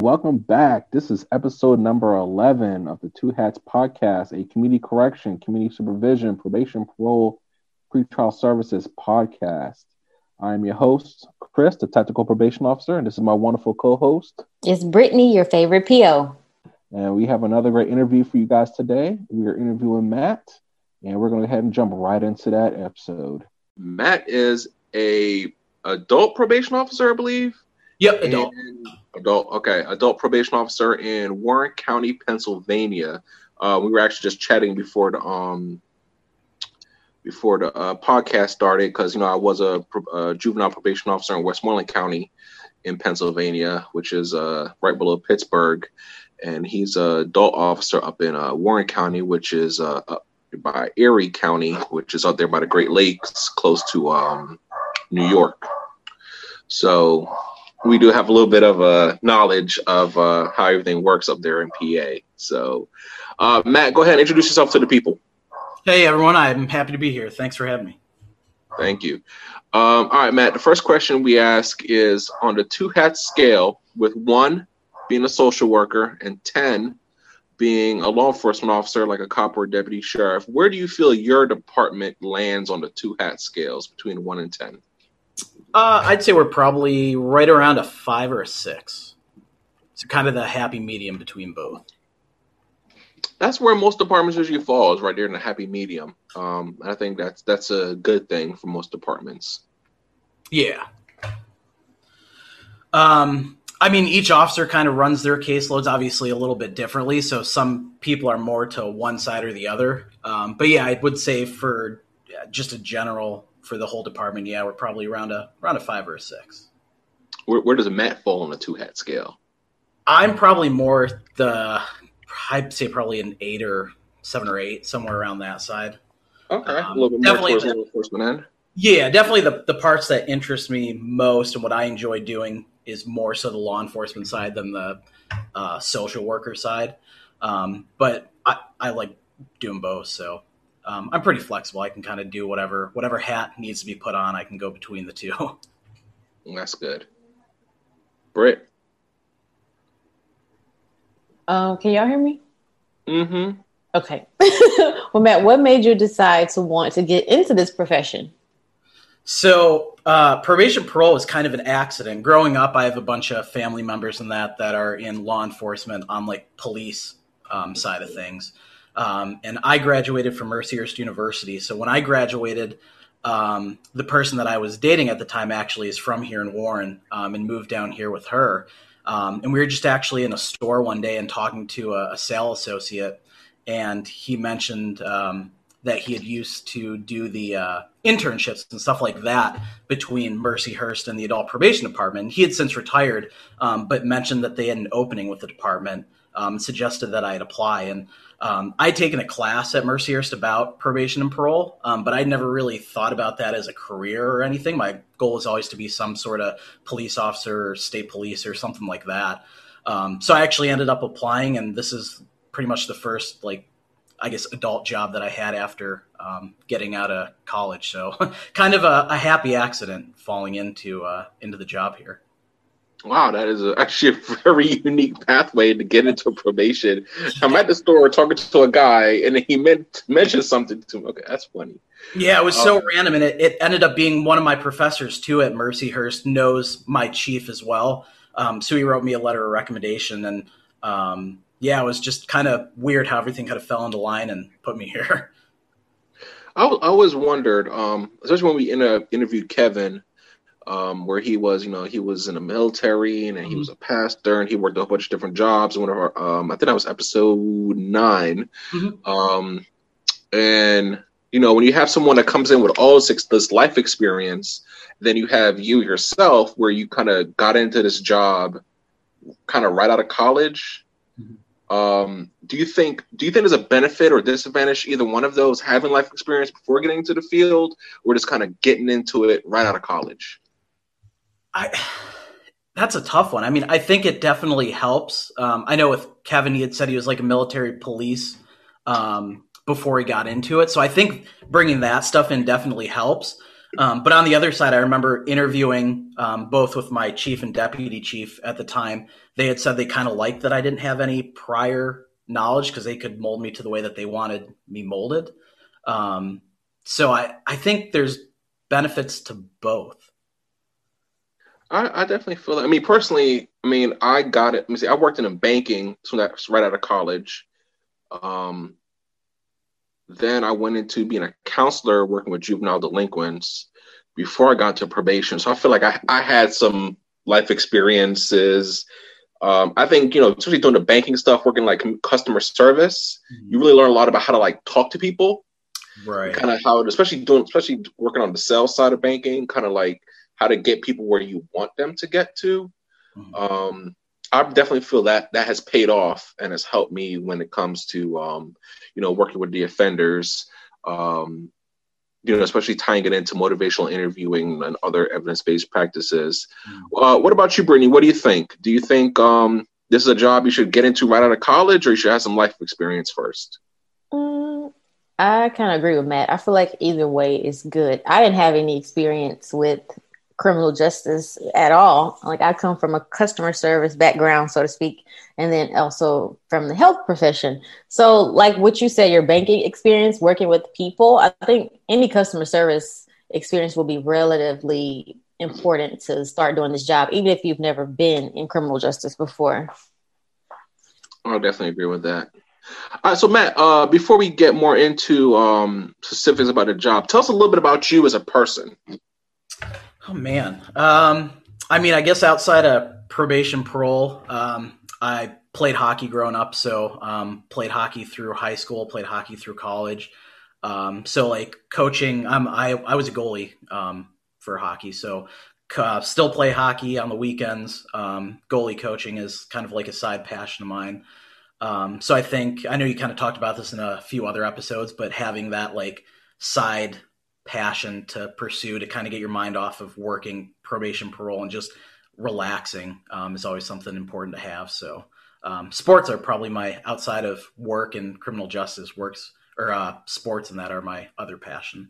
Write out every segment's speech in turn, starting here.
Welcome back. This is episode number 11 of the Two Hats podcast, a community correction, community supervision, probation, parole, pretrial services podcast. I'm your host, Chris, the tactical probation officer, and this is my wonderful co host. It's Brittany, your favorite PO. And we have another great interview for you guys today. We are interviewing Matt, and we're going to go ahead and jump right into that episode. Matt is a adult probation officer, I believe. Yep, adult. And adult, okay, adult probation officer in Warren County, Pennsylvania. Uh, we were actually just chatting before the um before the uh, podcast started because you know I was a, a, juvenile probation officer in Westmoreland County in Pennsylvania, which is uh, right below Pittsburgh, and he's a adult officer up in uh, Warren County, which is uh, by Erie County, which is out there by the Great Lakes, close to um, New York. So we do have a little bit of a knowledge of uh, how everything works up there in PA. So, uh, Matt, go ahead and introduce yourself to the people. Hey, everyone. I'm happy to be here. Thanks for having me. Thank you. Um, all right, Matt. The first question we ask is on the two hat scale, with one being a social worker and 10 being a law enforcement officer like a cop or a deputy sheriff, where do you feel your department lands on the two hat scales between one and 10? Uh, I'd say we're probably right around a five or a six. So kind of the happy medium between both. That's where most departments usually fall, is right there in the happy medium. Um, I think that's that's a good thing for most departments. Yeah. Um, I mean, each officer kind of runs their caseloads obviously a little bit differently. So some people are more to one side or the other. Um, but yeah, I would say for just a general for the whole department, yeah, we're probably around a around a five or a six. Where, where does Matt fall on the two hat scale? I'm probably more the I'd say probably an eight or seven or eight, somewhere around that side. Okay, um, a little bit more towards the enforcement end. Yeah, definitely the the parts that interest me most and what I enjoy doing is more so the law enforcement side than the uh, social worker side. Um, but I, I like doing both, so um, I'm pretty flexible. I can kind of do whatever whatever hat needs to be put on. I can go between the two. That's good. Britt. Um, can y'all hear me? Mm-hmm. Okay. well, Matt, what made you decide to want to get into this profession? So, uh, probation parole is kind of an accident. Growing up, I have a bunch of family members in that that are in law enforcement on like police um, side of things. Um, and I graduated from Mercyhurst University. So when I graduated, um, the person that I was dating at the time actually is from here in Warren um, and moved down here with her. Um, and we were just actually in a store one day and talking to a, a sales associate, and he mentioned um, that he had used to do the uh, internships and stuff like that between Mercyhurst and the adult probation department. He had since retired, um, but mentioned that they had an opening with the department, suggested that I'd apply. And um, I'd taken a class at Mercyhurst about probation and parole, um, but I'd never really thought about that as a career or anything. My goal was always to be some sort of police officer or state police or something like that. Um, so I actually ended up applying, and this is pretty much the first, like, I guess, adult job that I had after um, getting out of college. So kind of a, a happy accident falling into uh, into the job here. Wow, that is actually a very unique pathway to get into probation. I'm at the store talking to a guy, and he meant mentioned something to me. Okay, that's funny. Yeah, it was so um, random, and it, it, ended up being one of my professors too at Mercyhurst knows my chief as well. Um, so he wrote me a letter of recommendation, and um, yeah, it was just kind of weird how everything kind of fell into line and put me here. I, I always wondered, um, especially when we inter- interviewed Kevin um, where he was, you know, he was in the military and, mm-hmm. he was a pastor and he worked a bunch of different jobs. One of our, um, I think that was episode 9 mm-hmm. Um, and you know, when you have someone that comes in with all this, this life experience, then you have you yourself, where you kind of got into this job, kind of right out of college. Mm-hmm. Um, do you think do you think there's a benefit or disadvantage either one of those having life experience before getting into the field, or just kind of getting into it right out of college? I that's a tough one. I mean, I think it definitely helps. Um, I know with Kevin, he had said he was like a military police um, before he got into it, so I think bringing that stuff in definitely helps. Um, but on the other side, I remember interviewing um, both with my chief and deputy chief at the time. They had said they kind of liked that I didn't have any prior knowledge because they could mold me to the way that they wanted me molded. Um, so I, I think there's benefits to both. I, I definitely feel that. I mean, personally, I mean, I got it. Let me see. I worked in banking, so that's right out of college. Um, then I went into being a counselor working with juvenile delinquents before I got to probation. So I feel like I, I had some life experiences. Um, I think, you know, especially doing the banking stuff, working like customer service, mm-hmm. you really learn a lot about how to like talk to people. Right. Kind of how, especially doing, especially working on the sales side of banking, kind of like how to get people where you want them to get to. Mm-hmm. Um, I definitely feel that that has paid off and has helped me when it comes to um, you know working with the offenders, um, you know, especially tying it into motivational interviewing and other evidence-based practices. Mm-hmm. Uh, what about you, Brittany? What do you think? Do you think um, this is a job you should get into right out of college, or you should have some life experience first? Mm, I kind of agree with Matt. I feel like either way is good. I didn't have any experience with criminal justice at all. Like I come from a customer service background, so to speak, and then also from the health profession. So, like what you said, your banking experience working with people, I think any customer service experience will be relatively important to start doing this job, even if you've never been in criminal justice before. I definitely agree with that. All right, so Matt, uh, before we get more into um, specifics about the job, tell us a little bit about you as a person. Oh man, um, I mean, I guess outside of probation parole, um, I played hockey growing up. So um, played hockey through high school, played hockey through college. Um, so like coaching, I'm I I was a goalie um, for hockey. So uh, still play hockey on the weekends. Um, goalie coaching is kind of like a side passion of mine. Um, so I think I know you kind of talked about this in a few other episodes, but having that like side passion to pursue to kind of get your mind off of working probation parole and just relaxing um, is always something important to have. So um, sports are probably my outside of work and criminal justice works or uh, sports and that are my other passion.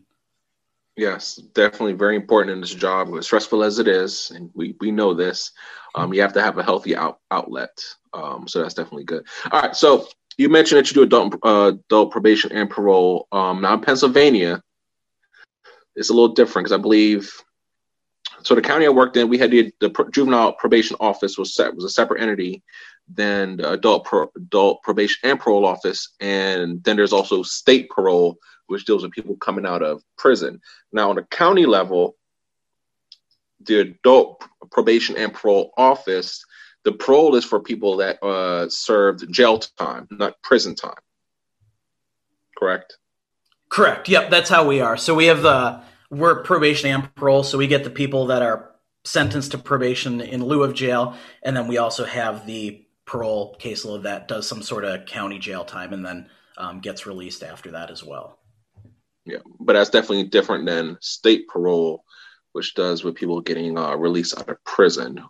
Yes definitely very important in this job as stressful as it is and we, we know this um, you have to have a healthy out, outlet um, so that's definitely good. All right so you mentioned that you do adult, uh, adult probation and parole um, now in pennsylvania it's a little different because I believe so the county I worked in, we had the, the juvenile probation office was set was a separate entity than the adult pro, adult probation and parole office, and then there's also state parole, which deals with people coming out of prison. Now on the county level, the adult probation and parole office, the parole is for people that uh, served jail time, not prison time. Correct. Correct. Yep, that's how we are. So we have the we're probation and parole, so we get the people that are sentenced to probation in lieu of jail, and then we also have the parole caseload that does some sort of county jail time and then um, gets released after that as well. Yeah, but that's definitely different than state parole, which does with people getting uh, released out of prison.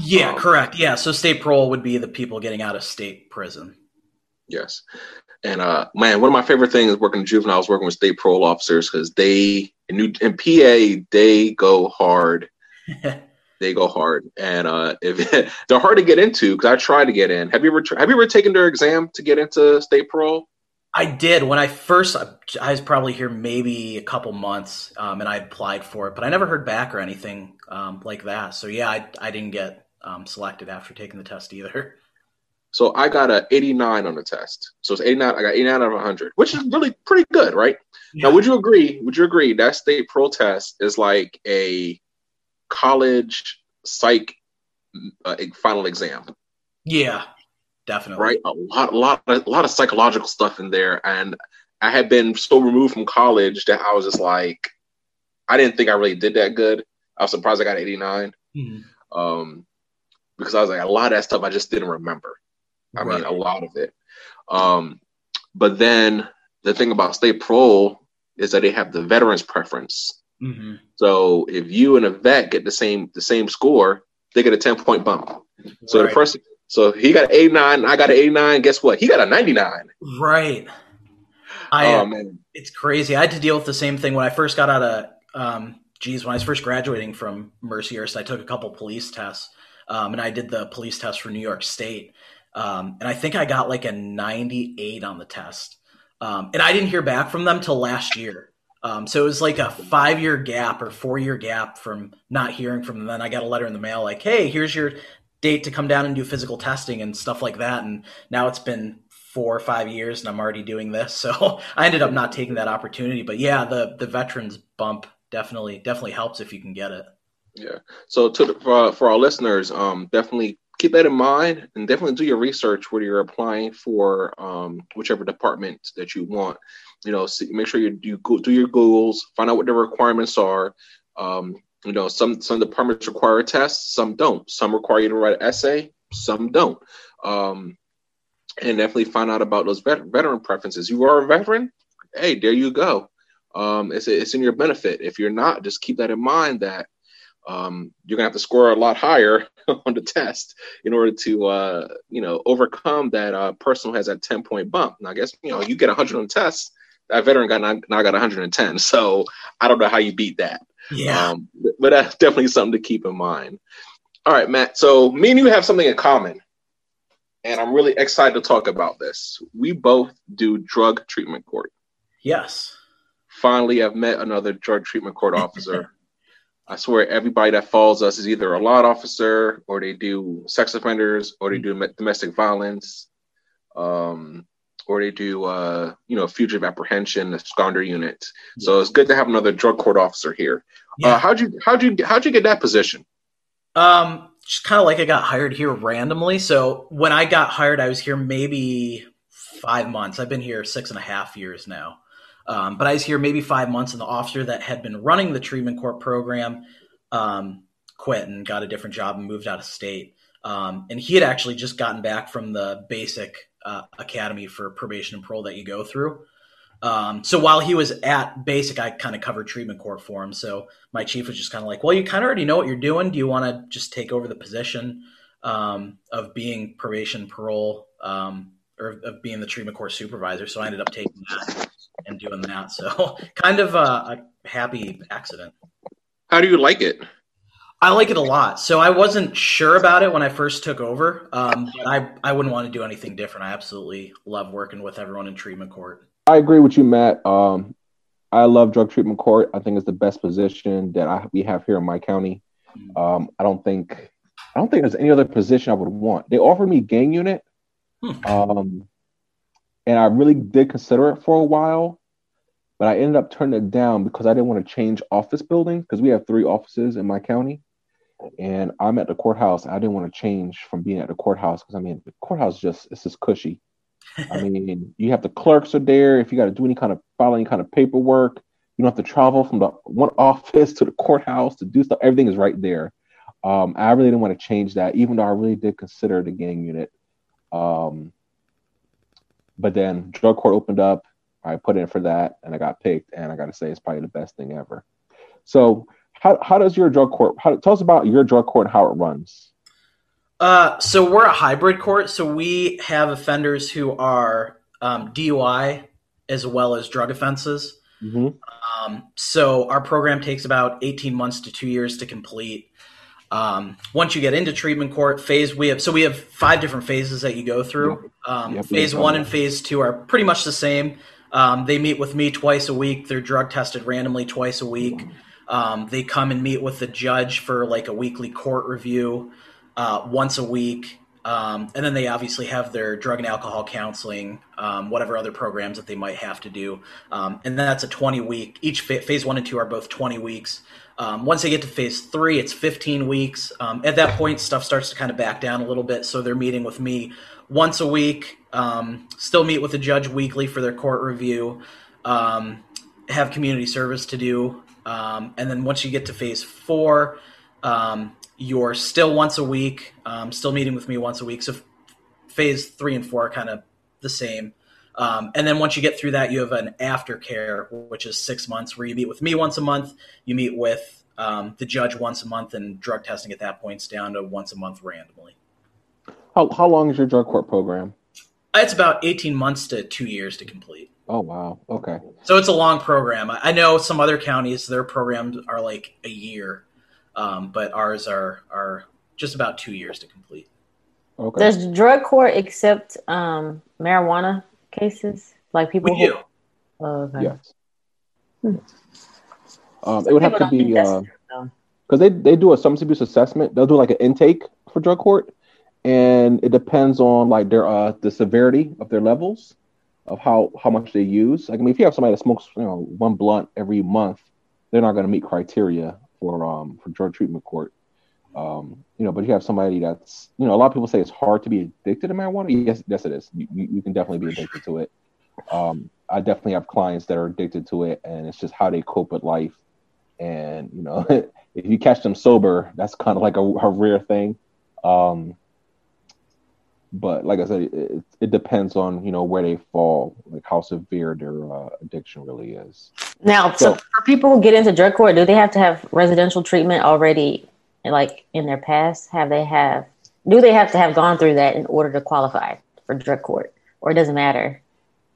Yeah, um, correct. Yeah, so state parole would be the people getting out of state prison. Yes. And uh, man, one of my favorite things working with juveniles, working with state parole officers, because they in, New, in PA they go hard. they go hard, and uh, if they're hard to get into, because I tried to get in. Have you ever have you ever taken their exam to get into state parole? I did when I first. I was probably here maybe a couple months, um, and I applied for it, but I never heard back or anything um, like that. So yeah, I I didn't get um, selected after taking the test either. So I got a 89 on the test. So it's 89. I got 89 out of 100, which is really pretty good, right? Yeah. Now, would you agree? Would you agree that state protest is like a college psych uh, final exam? Yeah, definitely. Right, a lot, a lot, a lot of psychological stuff in there, and I had been so removed from college that I was just like, I didn't think I really did that good. I was surprised I got 89. Mm-hmm. Um, because I was like, a lot of that stuff I just didn't remember. I right. mean, a lot of it. Um, but then the thing about state parole is that they have the veterans preference. Mm-hmm. So if you and a vet get the same the same score, they get a ten point bump. So right. the person, so he got an eighty nine, I got an eighty nine. Guess what? He got a ninety nine. Right. I, oh man, it's crazy. I had to deal with the same thing when I first got out of um, geez, when I was first graduating from Mercyhurst, I took a couple police tests, um, and I did the police test for New York State, um, and I think I got like a 98 on the test, um, and I didn't hear back from them till last year. Um, so it was like a five year gap or four year gap from not hearing from them. Then I got a letter in the mail like, "Hey, here's your date to come down and do physical testing and stuff like that." And now it's been four or five years and I'm already doing this. So I ended up not taking that opportunity. But yeah, the the veterans bump definitely definitely helps if you can get it. Yeah. So to the, for, for our listeners, um, definitely keep that in mind and definitely do your research when you're applying for um, whichever department that you want. You know, make sure you do do your Googles, find out what the requirements are. Um, you know, some some departments require tests, some don't. Some require you to write an essay, some don't. Um, and definitely find out about those vet- veteran preferences. You are a veteran, hey, there you go. Um, it's it's in your benefit. If you're not, just keep that in mind that um, you're gonna have to score a lot higher on the test in order to uh, you know overcome that uh, person who has that 10 point bump. Now, I guess you know you get 100 on tests. test, that veteran got now got 110. So I don't know how you beat that. Yeah, um, but that's definitely something to keep in mind. All right, Matt. So me and you have something in common and I'm really excited to talk about this. We both do drug treatment court. Yes. Finally, I've met another drug treatment court officer. I swear, everybody that follows us is either a law officer, or they do sex offenders, or they do domestic violence, um, or they do, uh, you know, fugitive apprehension, Sconder unit. So it's good to have another drug court officer here. Yeah. Uh, how'd you how'd you how'd you get that position? Um, just kind of like I got hired here randomly. So when I got hired, I was here maybe five months. I've been here six and a half years now. Um, but I was here maybe five months, and the officer that had been running the treatment court program um, quit and got a different job and moved out of state. Um, and he had actually just gotten back from the basic uh, academy for probation and parole that you go through. Um, so while he was at basic, I kind of covered treatment court for him. So my chief was just kind of like, well, you kind of already know what you're doing. Do you want to just take over the position um, of being probation parole um, or of being the treatment court supervisor? So I ended up taking that and doing that. So kind of a, a happy accident. How do you like it? I like it a lot. So I wasn't sure about it when I first took over, um, but I, I wouldn't want to do anything different. I absolutely love working with everyone in treatment court. I agree with you, Matt. Um, I love drug treatment court. I think it's the best position that I, we have here in my county. Mm. Um, I don't think I don't think there's any other position I would want. They offered me gang unit, hmm. And I really did consider it for a while, but I ended up turning it down because I didn't want to change office building because we have three offices in my county, and I'm at the courthouse. I didn't want to change from being at the courthouse because I mean the courthouse just it's just cushy. I mean, you have the clerks are there. If you got to do any kind of file any kind of paperwork, you don't have to travel from the one office to the courthouse to do stuff. Everything is right there. Um, I really didn't want to change that, even though I really did consider the gang unit. Um, but then drug court opened up. I put in for that, and I got picked. And I got to say, it's probably the best thing ever. So, how how does your drug court? How, tell us about your drug court and how it runs. Uh, so we're a hybrid court. So we have offenders who are um, DUI as well as drug offenses. Mm-hmm. Um, so our program takes about 18 months to two years to complete. Um, once you get into treatment court phase, we have so we have five different phases that you go through. Um, yep, phase one and phase two are pretty much the same. Um, they meet with me twice a week. They're drug tested randomly twice a week. Um, they come and meet with the judge for like a weekly court review uh, once a week. Um, and then they obviously have their drug and alcohol counseling, um, whatever other programs that they might have to do. Um, and that's a 20 week, each phase one and two are both 20 weeks. Um, once they get to phase three, it's 15 weeks. Um, at that point, stuff starts to kind of back down a little bit. So they're meeting with me once a week, um, still meet with the judge weekly for their court review, have community service to do. and then once you get to phase four, um, you're still once a week, um, still meeting with me once a week. So phase three and four are kind of the same. Um, and then once you get through that, you have an aftercare, which is six months, where you meet with me once a month. You meet with um, the judge once a month, and drug testing at that point is down to once a month randomly. How, how long is your drug court program? It's about 18 months to two years to complete. Oh wow. Okay. So it's a long program. I know some other counties their programs are like a year, um, but ours are are just about two years to complete. Okay. Does drug court accept um, marijuana cases? Like people we who? Do. Oh, okay. Yes. Hmm. Um, it would have to be because uh, they they do a substance abuse assessment. They'll do like an intake for drug court, and it depends on like their uh the severity of their levels of how how much they use. Like, I mean, if you have somebody that smokes, you know, one blunt every month, they're not going to meet criteria for um for drug treatment court. Um, you know, but you have somebody that's, you know, a lot of people say it's hard to be addicted to marijuana. Yes, yes, it is. You, you, can definitely be addicted to it. Um, I definitely have clients that are addicted to it, and it's just how they cope with life. And you know, if you catch them sober, that's kind of like a, a rare thing. Um, but like I said, it, it, depends on you know where they fall, like how severe their uh, addiction really is. Now, so, so, for people who get into drug court, do they have to have residential treatment already, like in their past? Have they have? Do they have to have gone through that in order to qualify for drug court, or it doesn't matter?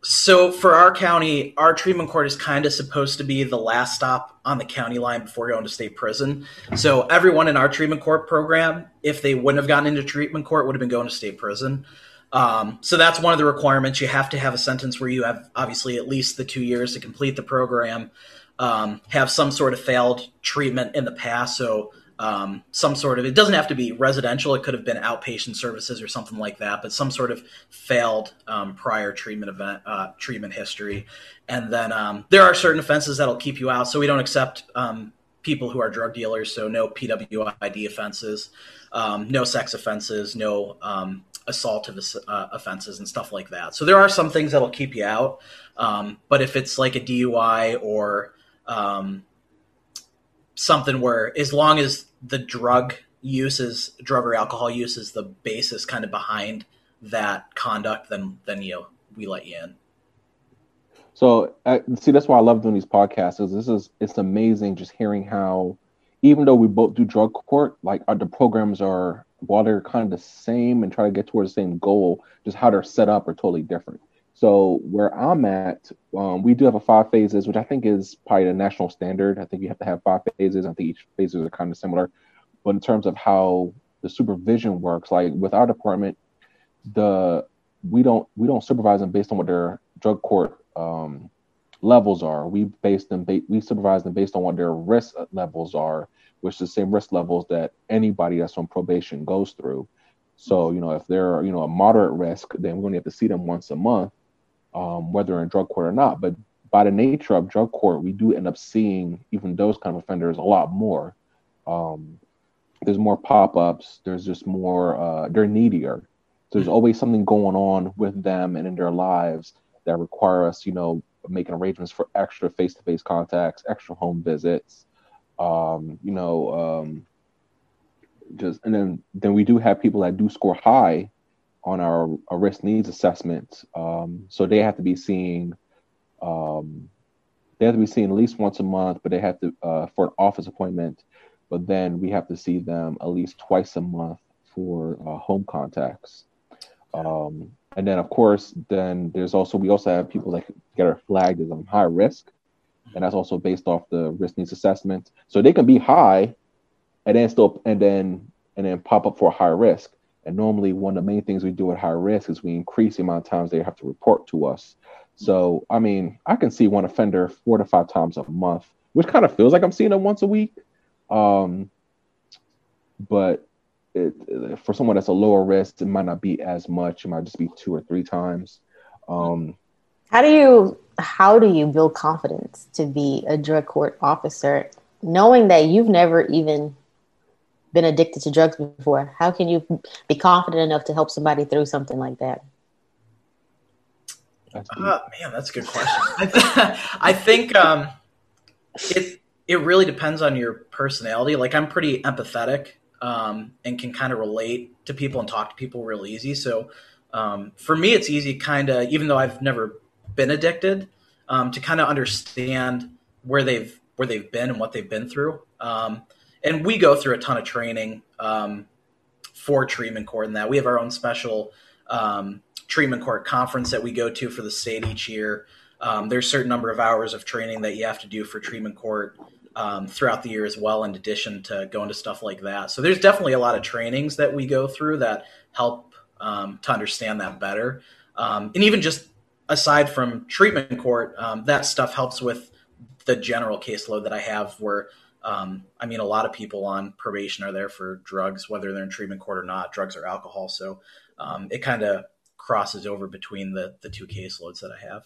So for our county, our treatment court is kind of supposed to be the last stop on the county line before going to state prison. So everyone in our treatment court program, if they wouldn't have gotten into treatment court, would have been going to state prison. Um, so that's one of the requirements. You have to have a sentence where you have obviously at least the two years to complete the program, um, have some sort of failed treatment in the past. So um, some sort of it doesn't have to be residential it could have been outpatient services or something like that but some sort of failed um, prior treatment event uh, treatment history. And then um, there are certain offenses that'll keep you out so we don't accept um, people who are drug dealers so no pwid offenses um, no sex offenses no um, assaultive uh, offenses and stuff like that. So there are some things that'll keep you out Um, but if it's like a dui or something where as long as the drug use is drug or alcohol use is the basis kind of behind that conduct, then then you know we let you in. So uh, see, that's why I love doing these podcasts. Is this is it's amazing just hearing how, even though we both do drug court, like our, the programs are while they're kind of the same and try to get towards the same goal, just how they're set up are totally different. So where I'm at, um, we do have a five phases, which I think is probably the national standard. I think you have to have five phases. I think each phases are kind of similar, but in terms of how the supervision works, like with our department, the we don't we don't supervise them based on what their drug court um, levels are. We base them ba- we supervise them based on what their risk levels are, which is the same risk levels that anybody that's on probation goes through. So you know if they're you know a moderate risk, then we're going to have to see them once a month um, whether in drug court or not. But by the nature of drug court, we do end up seeing even those kind of offenders a lot more. Um, there's more pop-ups. There's just more. Uh, they're needier. So there's always something going on with them and in their lives that require us, you know, making arrangements for extra face-to-face contacts, extra home visits. Um, you know, um, just and then then we do have people that do score high on our, our risk needs assessment. Um, so they have to be seeing, um, they have to be seen at least once a month, but they have to uh, for an office appointment. But then we have to see them at least twice a month for uh, home contacts. Um, and then of course, then there's also we also have people that get are flagged as um, high risk, and that's also based off the risk needs assessment. So they can be high, and then still and then and then pop up for a high risk. And normally, one of the main things we do at high risk is we increase the amount of times they have to report to us. So, I mean, I can see one offender four to five times a month, which kind of feels like I'm seeing them once a week. Um, but it, for someone that's a lower risk, it might not be as much. It might just be two or three times. Um, how do you how do you build confidence to be a drug court officer, knowing that you've never even been addicted to drugs before. How can you be confident enough to help somebody through something like that? Uh, man, that's a good question. I think um, it it really depends on your personality. Like I'm pretty empathetic um, and can kind of relate to people and talk to people real easy. So um, for me, it's easy, kind of, even though I've never been addicted, um, to kind of understand where they've where they've been and what they've been through. Um, and we go through a ton of training um, for treatment court and that we have our own special um, treatment court conference that we go to for the state each year Um, there's a certain number of hours of training that you have to do for treatment court um, throughout the year as well, in addition to going to stuff like that. So there's definitely a lot of trainings that we go through that help um, to understand that better. Um, and even just aside from treatment court, um, that stuff helps with the general caseload that I have where um, I mean, a lot of people on probation are there for drugs, whether they're in treatment court or not, drugs or alcohol. So um, it kind of crosses over between the the two caseloads that I have.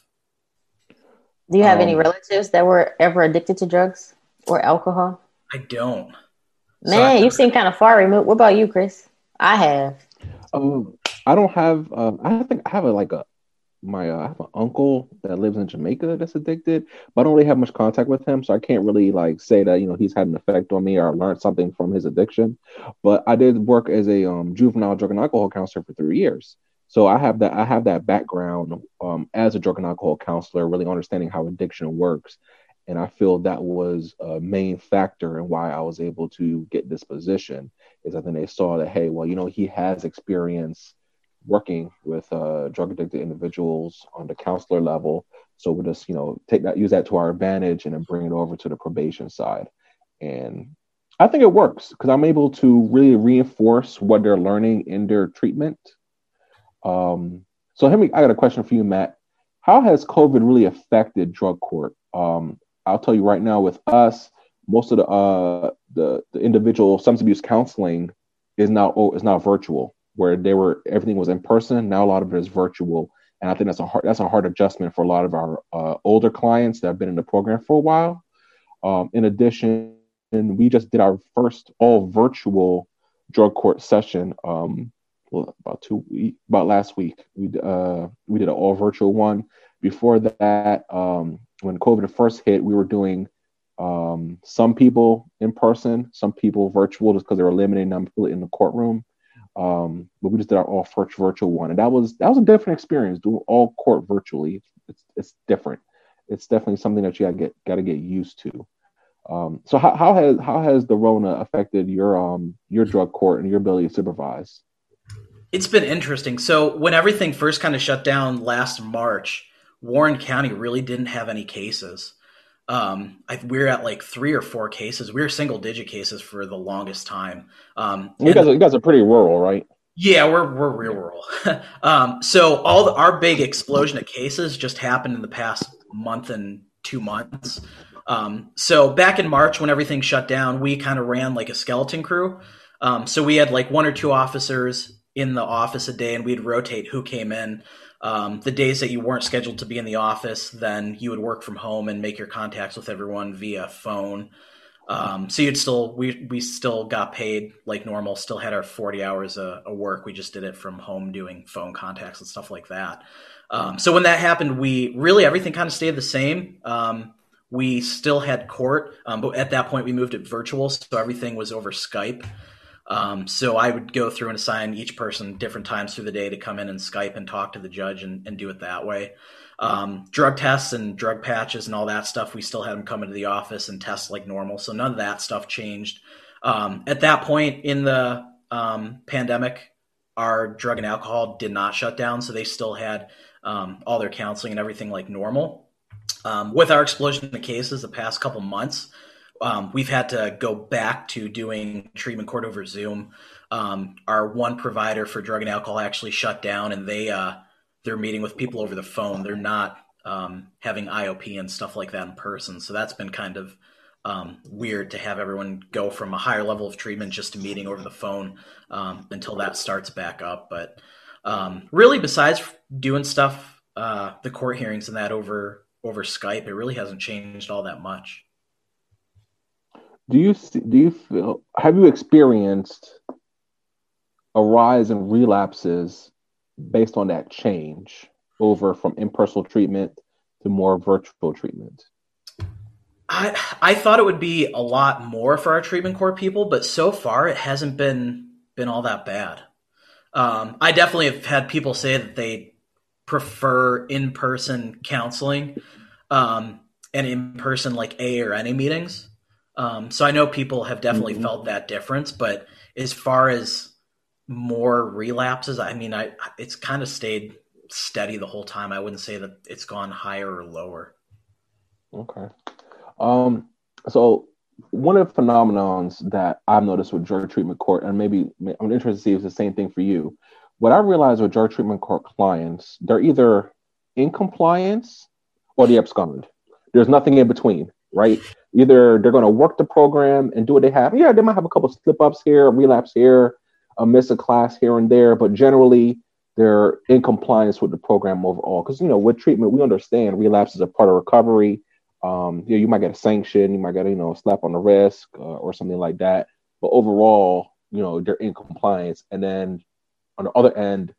Do you have um, any relatives that were ever addicted to drugs or alcohol? I don't. Man, so you seem kind of far removed. What about you, Chris? I have. Um, I don't have. Uh, I think I have a, like a my uh, I have an uncle that lives in Jamaica that's addicted, but I don't really have much contact with him, so I can't really like say that you know he's had an effect on me or learned something from his addiction. But I did work as a um, juvenile drug and alcohol counselor for three years, so I have that I have that background um, as a drug and alcohol counselor, really understanding how addiction works, and I feel that was a main factor in why I was able to get this position. Is I think they saw that hey, well, you know, he has experience working with uh, drug addicted individuals on the counselor level. So we'll just, you know, take that, use that to our advantage and then bring it over to the probation side. And I think it works because I'm able to really reinforce what they're learning in their treatment. Um, so, Henry, I got a question for you, Matt. How has COVID really affected drug court? Um, I'll tell you right now, with us, most of the uh, the, the individual substance abuse counseling is now oh, is now virtual where they were everything was in person. Now a lot of it is virtual, and I think that's a hard that's a hard adjustment for a lot of our uh, older clients that have been in the program for a while. Um, in addition, we just did our first all virtual drug court session um, about two about last week. We uh, we did an all virtual one. Before that, um, when COVID first hit, we were doing um, some people in person, some people virtual, just because they were limiting them in the courtroom. Um, but we just did our all virtual one, and that was that was a different experience doing all court virtually. It's it's different. It's definitely something that you gotta get gotta get used to. Um, so how, how has how has the Rona affected your um your drug court and your ability to supervise? It's been interesting. So when everything first kind of shut down last March, Warren County really didn't have any cases. Um, I, we are at like three or four cases. We are single digit cases for the longest time. Um, you guys, you guys are pretty rural, right? Yeah, we're we're real rural. um, so all the, our big explosion of cases just happened in the past month and two months. Um, so back in March, when everything shut down, we kind of ran like a skeleton crew. Um, so we had like one or two officers in the office a day, and we'd rotate who came in. Um, the days that you weren't scheduled to be in the office, then you would work from home and make your contacts with everyone via phone. Um, so you'd still we we still got paid like normal, still had our forty hours of, work. We just did it from home, doing phone contacts and stuff like that. Um, so when that happened, we really everything kind of stayed the same. Um, we still had court, um, but at that point we moved it virtual, so everything was over Skype. Um, so I would go through and assign each person different times through the day to come in and Skype and talk to the judge and, and do it that way. Um, drug tests and drug patches and all that stuff, we still had them come into the office and test like normal. So none of that stuff changed. Um, at that point in the um, pandemic, our drug and alcohol did not shut down. So they still had um, all their counseling and everything like normal. Um, with our explosion of cases the past couple months, um, we've had to go back to doing treatment court over Zoom. Um, our one provider for drug and alcohol actually shut down, and they uh, they're meeting with people over the phone. They're not um, having IOP and stuff like that in person. So that's been kind of um, weird to have everyone go from a higher level of treatment just to meeting over the phone um, until that starts back up. But um, really, besides doing stuff, uh, the court hearings and that over over Skype, it really hasn't changed all that much do you do you feel have you experienced a rise in relapses based on that change over from in-person treatment to more virtual treatment? I I thought it would be a lot more for our treatment court people, but so far it hasn't been been all that bad. Um, I definitely have had people say that they prefer in-person counseling um, and in-person like A or NA meetings. Um, so I know people have definitely mm-hmm. felt that difference, but as far as more relapses, I mean, I it's kind of stayed steady the whole time. I wouldn't say that it's gone higher or lower. Okay. Um, so one of the phenomenons that I've noticed with drug treatment court, and maybe I'm interested to see if it's the same thing for you. What I realize with drug treatment court clients, they're either in compliance or they abscond. There's nothing in between, right? Either they're going to work the program and do what they have. Yeah, they might have a couple slip ups here, a relapse here, a miss a class here and there, but generally they're in compliance with the program overall. Because you know, with treatment, we understand relapse is a part of recovery. Um, you, know, you might get a sanction, you might get you know a slap on the wrist uh, or something like that. But overall, you know, they're in compliance. And then on the other end,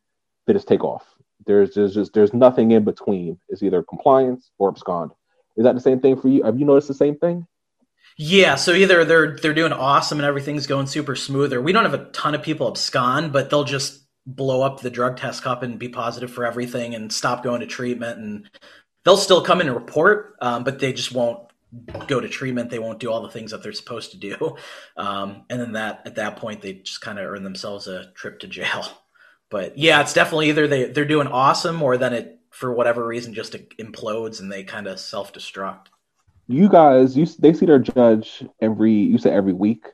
they just take off. There's, there's just there's nothing in between. It's either compliance or abscond. Is that the same thing for you? Have you noticed the same thing? Yeah, so either they're they're doing awesome and everything's going super smooth, or we don't have a ton of people abscond, but they'll just blow up the drug test cup and be positive for everything and stop going to treatment, and they'll still come in and report, um, but they just won't go to treatment. They won't do all the things that they're supposed to do, um, and then that at that point they just kind of earn themselves a trip to jail. But yeah, it's definitely either they they're doing awesome or then it for whatever reason just implodes and they kind of self destruct you guys, you they see their judge every you say every week.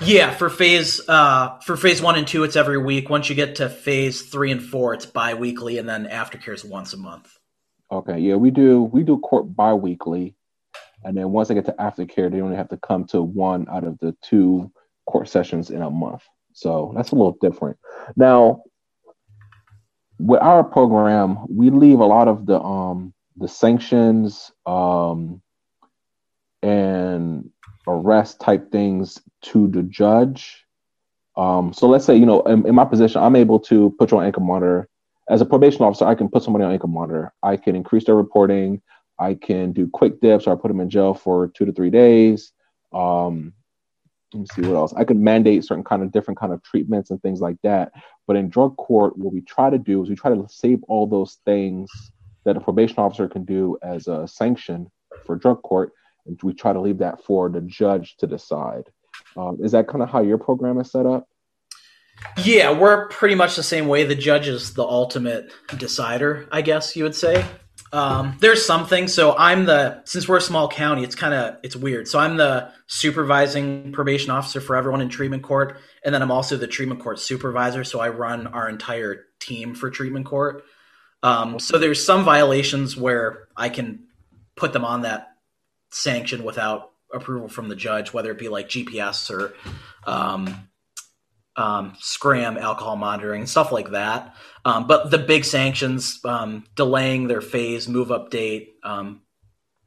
Yeah, for phase uh for phase one and two, it's every week. Once you get to phase three and four, it's bi-weekly, and then aftercare is once a month. Okay, yeah, we do we do court bi-weekly, and then once they get to aftercare, they only have to come to one out of the two court sessions in a month. So that's a little different. Now, with our program, we leave a lot of the um the sanctions um and arrest type things to the judge. Um, so let's say, you know, in, in, my position, I'm able to put you on ankle monitor. As a probation officer, I can put somebody on ankle monitor. I can increase their reporting. I can do quick dips or I put them in jail for two to three days. Um, let me see what else. I could mandate certain kind of different kind of treatments and things like that. But in drug court, what we try to do is we try to save all those things that a probation officer can do as a sanction for drug court and we try to leave that for the judge to decide. Um, is that kind of how your program is set up? Yeah, we're pretty much the same way. The judge is the ultimate decider, I guess you would say. Um, there's something. So I'm the since we're a small county, it's kind of it's weird. So I'm the supervising probation officer for everyone in treatment court, and then I'm also the treatment court supervisor. So I run our entire team for treatment court. Um, so there's some violations where I can put them on that sanction without approval from the judge, whether it be like GPS or um, um, scram alcohol monitoring stuff like that. Um, but the big sanctions, um, delaying their phase, move update, um,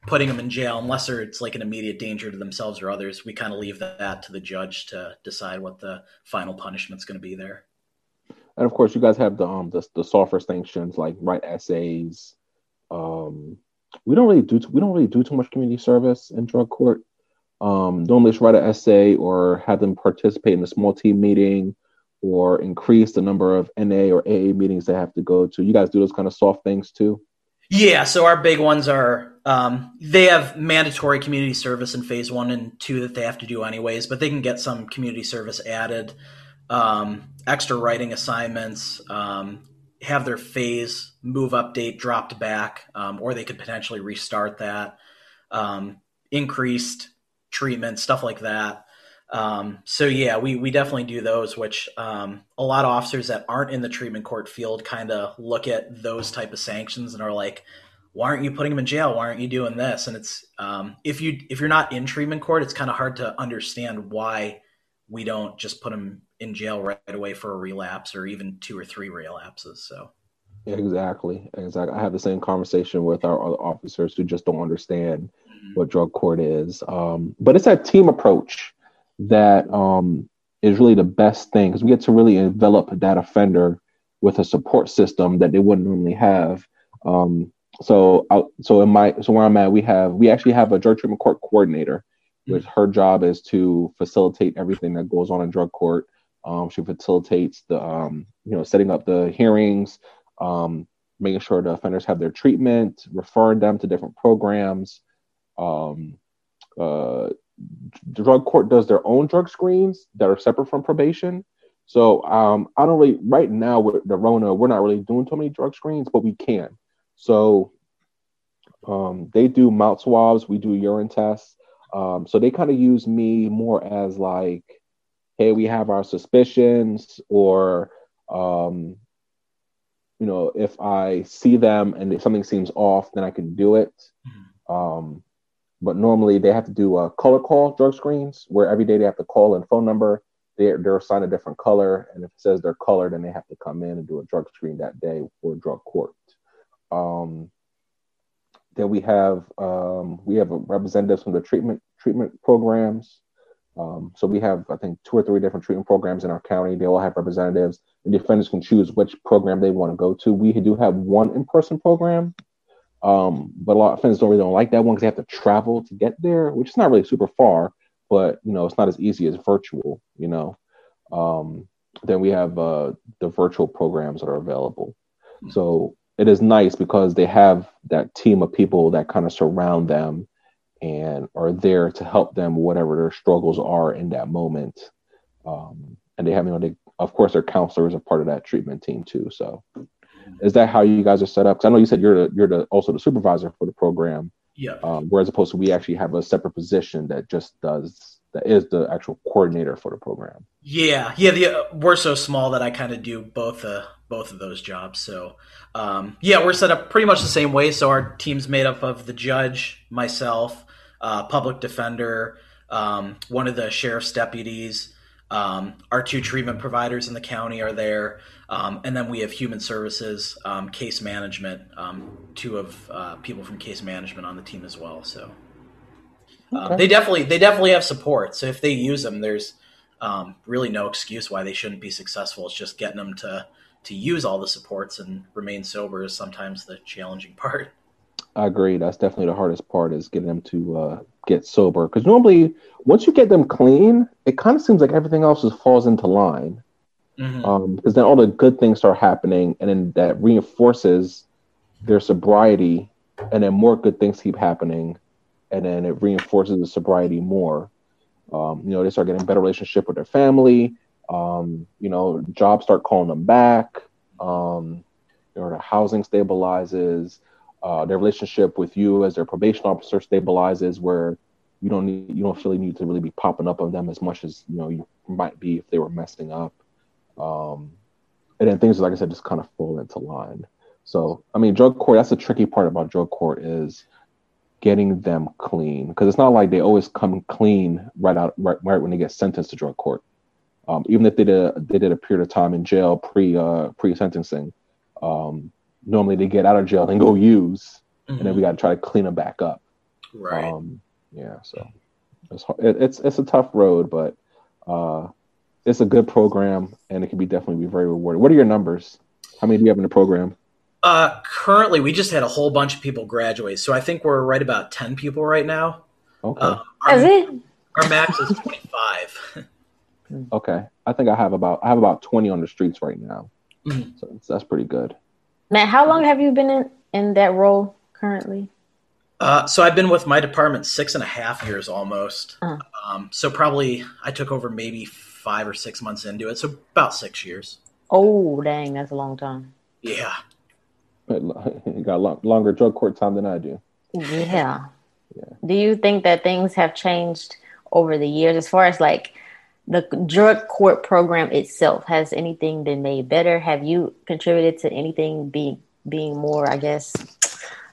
putting them in jail, unless it's like an immediate danger to themselves or others, we kind of leave that to the judge to decide what the final punishment's going to be there. And of course, you guys have the um the, the softer sanctions like write essays, um, we don't really do we don't really do too much community service in drug court. Um, normally, just write an essay or have them participate in a small team meeting or increase the number of NA or AA meetings they have to go to. You guys do those kind of soft things too? Yeah, so our big ones are um, they have mandatory community service in phase one and two that they have to do anyways, but they can get some community service added, um, extra writing assignments, um, have their phase move update dropped back, um, or they could potentially restart that. Um, increased treatment, stuff like that. Um, so yeah, we we definitely do those. Which um, a lot of officers that aren't in the treatment court field kind of look at those type of sanctions and are like, "Why aren't you putting them in jail? Why aren't you doing this?" And it's um, if you if you're not in treatment court, it's kind of hard to understand why we don't just put them in jail right away for a relapse or even two or three relapses. So. Exactly, exactly. I have the same conversation with our other officers who just don't understand. What drug court is. Um, but it's that team approach that um, is really the best thing because we get to really envelop that offender with a support system that they wouldn't normally have. Um, so, I, so in my so where I'm at, we have we actually have a drug treatment court coordinator, which mm-hmm. her job is to facilitate everything that goes on in drug court um, she facilitates the, um, you know, setting up the hearings, um, making sure the offenders have their treatment, referring them to different programs. Um, uh, drug court does their own drug screens that are separate from probation. So um, I don't really right now with the Rona, we're not really doing too many drug screens, but we can. So um, they do mouth swabs, we do urine tests. Um, so they kind of use me more as like, hey, we have our suspicions, or um, you know, if I see them and if something seems off, then I can do it. Mm-hmm. Um, but normally they have to do a color call drug screens where every day they have to call in phone number. They're, they're assigned a different color, and if it says they're colored, then they have to come in and do a drug screen that day for drug court. Um, then we have um, we have representatives from the treatment treatment programs. Um, so we have I think two or three different treatment programs in our county. They all have representatives. The defendants can choose which program they want to go to. We do have one in person program, um, but a lot of offenders don't really don't like that one because they have to travel to get there, which is not really super far, but you know it's not as easy as virtual. You know, um, then we have uh, the virtual programs that are available. So it is nice because they have that team of people that kind of surround them and are there to help them whatever their struggles are in that moment. Um, and they have, you know, they of course their counselors are part of that treatment team too. So is that how you guys are set up? Because I know you said you're the, you're the also the supervisor for the program. Yeah. Um, whereas opposed to we actually have a separate position that just does that is the actual coordinator for the program. Yeah, yeah. The, uh, we're so small that I kind of do both uh, both of those jobs. So um, yeah, we're set up pretty much the same way. So our team's made up of the judge, myself, uh, public defender, um, one of the sheriff's deputies. Um, our two treatment providers in the county are there, um, and then we have human services, um, case management, um, two of uh, people from case management on the team as well. So uh, okay. they definitely they definitely have support. So if they use them, there's um, really no excuse why they shouldn't be successful. It's just getting them to to use all the supports and remain sober is sometimes the challenging part. I agree. That's definitely the hardest part is getting them to uh, get sober. Because normally, once you get them clean, it kind of seems like everything else just falls into line. Because mm-hmm. um, then all the good things start happening, and then that reinforces their sobriety, and then more good things keep happening, and then it reinforces the sobriety more. Um, you know, they start getting better relationship with their family. Um, you know, jobs start calling them back. Um, you know, the housing stabilizes. Uh, their relationship with you as their probation officer stabilizes, where you don't need you don't you need to really be popping up on them as much as you know you might be if they were messing up. Um, and then things like I said just kind of fall into line. So I mean, drug court. That's the tricky part about drug court is getting them clean because it's not like they always come clean right out right, right when they get sentenced to drug court. Um, even if they did a, they did a period of time in jail pre uh, pre sentencing, um, normally they get out of jail and go use, mm-hmm. and then we mm-hmm. got to try to clean them back up. Right. Um, yeah. So it's it's it's a tough road, but uh, it's a good program, and it can be definitely be very rewarding. What are your numbers? How many do you have in the program? Uh, currently, we just had a whole bunch of people graduate, so I think we're right about ten people right now. Okay. Uh, our, is it? Our max is twenty five. Okay, I think I have about I have about twenty on the streets right now, mm-hmm. so that's pretty good. Matt, how long have you been in in that role currently? Uh, so I've been with my department six and a half years almost. Uh-huh. Um, so probably I took over maybe five or six months into it, so about six years. Oh, dang, that's a long time. Yeah, you got long, longer drug court time than I do. Yeah. yeah. Do you think that things have changed over the years as far as like the drug court program itself has anything been made better? Have you contributed to anything being being more i guess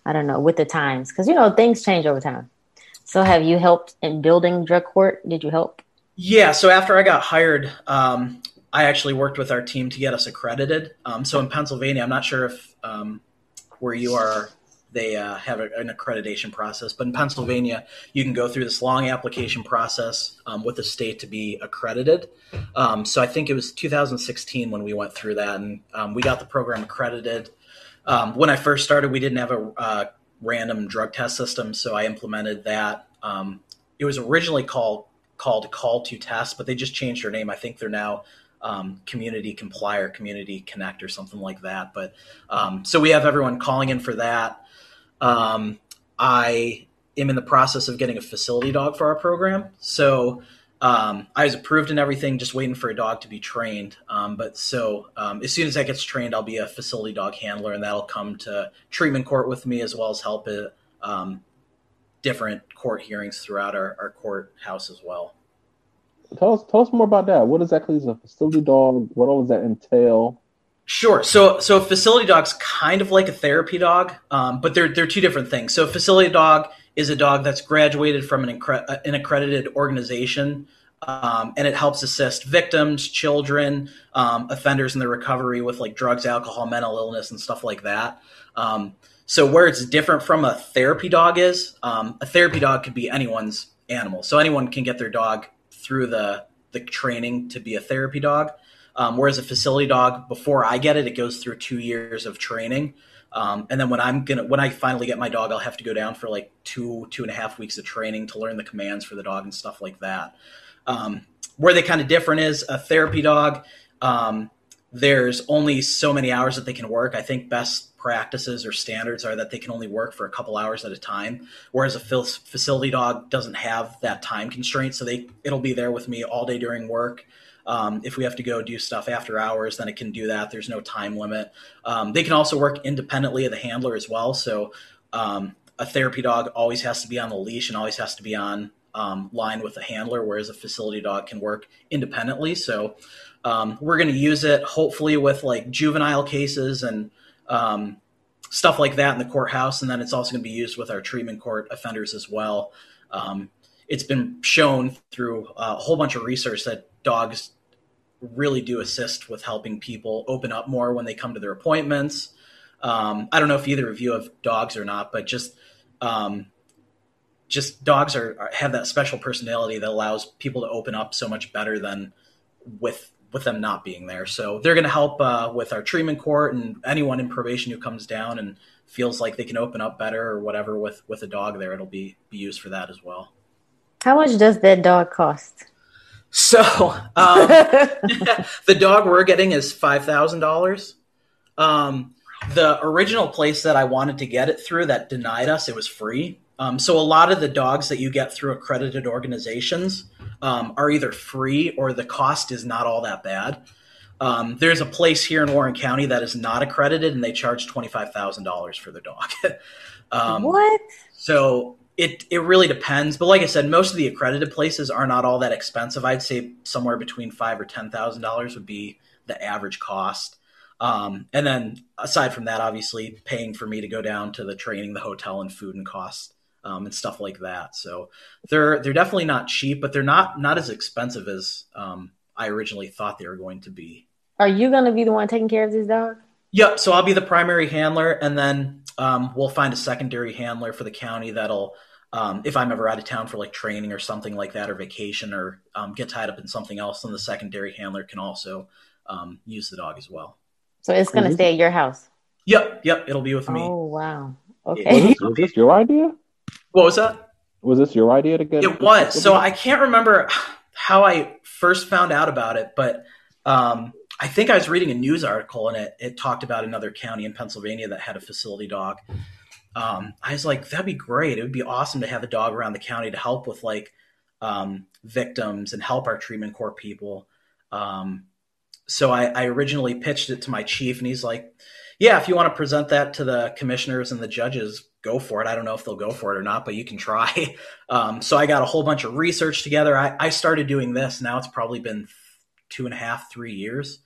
i don't know with the times? Because you know things change over time. So have you helped in building drug court? Did you help? Yeah so after i got hired um, i actually worked with our team to get us accredited. Um, so in pennsylvania i'm not sure if um, where you are they uh, have a, an accreditation process. But in Pennsylvania, you can go through this long application process um, with the state to be accredited. Um, so I think it was 2016 when we went through that, and um, we got the program accredited. Um, when I first started, we didn't have a uh, random drug test system, so I implemented that. Um, it was originally called called Call to Test, but they just changed their name. I think they're now um, community comply or community connect or something like that. But um, so we have everyone calling in for that. Um, I am in the process of getting a facility dog for our program. So um, I was approved and everything, just waiting for a dog to be trained. Um, but so um, as soon as that gets trained, I'll be a facility dog handler, and that'll come to treatment court with me as well as help at um, different court hearings throughout our, our courthouse as well. Tell us, tell us more about that. What exactly is a facility dog? What all does that entail? Sure. So, so facility dog's kind of like a therapy dog, um, but they're they're two different things. So, facility dog is a dog that's graduated from an, incre- an accredited organization, um, and it helps assist victims, children, um, offenders in their recovery with like drugs, alcohol, mental illness, and stuff like that. Um, so, where it's different from a therapy dog is um, a therapy dog could be anyone's animal. So, anyone can get their dog through the the training to be a therapy dog. Um, whereas a facility dog, before I get it, it goes through two years of training. Um, and then when I'm gonna when I finally get my dog, I'll have to go down for like two two and a half weeks of training to learn the commands for the dog and stuff like that. Um, where they kind of different is a therapy dog. Um, there's only so many hours that they can work. I think best practices or standards are that they can only work for a couple hours at a time. Whereas a facility dog doesn't have that time constraint, so they it'll be there with me all day during work. Um, if we have to go do stuff after hours, then it can do that. There's no time limit. Um, they can also work independently of the handler as well. So um, a therapy dog always has to be on the leash and always has to be on um, line with the handler, whereas a facility dog can work independently. So um, we're going to use it hopefully with like juvenile cases and um, stuff like that in the courthouse, and then it's also going to be used with our treatment court offenders as well. it's been shown through a whole bunch of research that dogs really do assist with helping people open up more when they come to their appointments. Um, I don't know if either of you have dogs or not, but just um, just dogs are, are, have that special personality that allows people to open up so much better than with with them not being there. So they're going to help uh, with our treatment court and anyone in probation who comes down and feels like they can open up better or whatever with with a dog there. It'll be be used for that as well. How much does that dog cost? So um, the dog we're getting is five thousand um, dollars. The original place that I wanted to get it through that denied us, it was free. Um, so a lot of the dogs that you get through accredited organizations um, are either free or the cost is not all that bad. Um, there's a place here in Warren County that is not accredited, and they charge twenty five thousand dollars for the dog. Um, what? So it it really depends. But like I said, most of the accredited places are not all that expensive. I'd say somewhere between five or ten thousand dollars would be the average cost. Um, and then aside from that, obviously paying for me to go down to the training, the hotel, and food and cost um, and stuff like that. So they're they're definitely not cheap, but they're not not as expensive as um, I originally thought they were going to be. Are you going to be the one taking care of this dog? Yep. So I'll be the primary handler, and then um, we'll find a secondary handler for the county that'll um, if I'm ever out of town for like training or something like that or vacation or um, get tied up in something else, then the secondary handler can also um, use the dog as well. So it's going to mm-hmm. stay at your house. Yep, yep, it'll be with me. Oh wow, okay. Was this, was this your idea? What was that? Was this your idea to get? It was. So I can't remember how I first found out about it, but um, I think I was reading a news article and it, it talked about another county in Pennsylvania that had a facility dog um, I was like, that'd be great. It would be awesome to have a dog around the county to help with like um, victims and help our treatment court people. Um, so I, I, originally pitched it to my chief, and he's like, "Yeah, if you want to present that to the commissioners and the judges, go for it. I don't know if they'll go for it or not, but you can try." Um, so I got a whole bunch of research together. I, I started doing this. Now it's probably been two and a half, three years.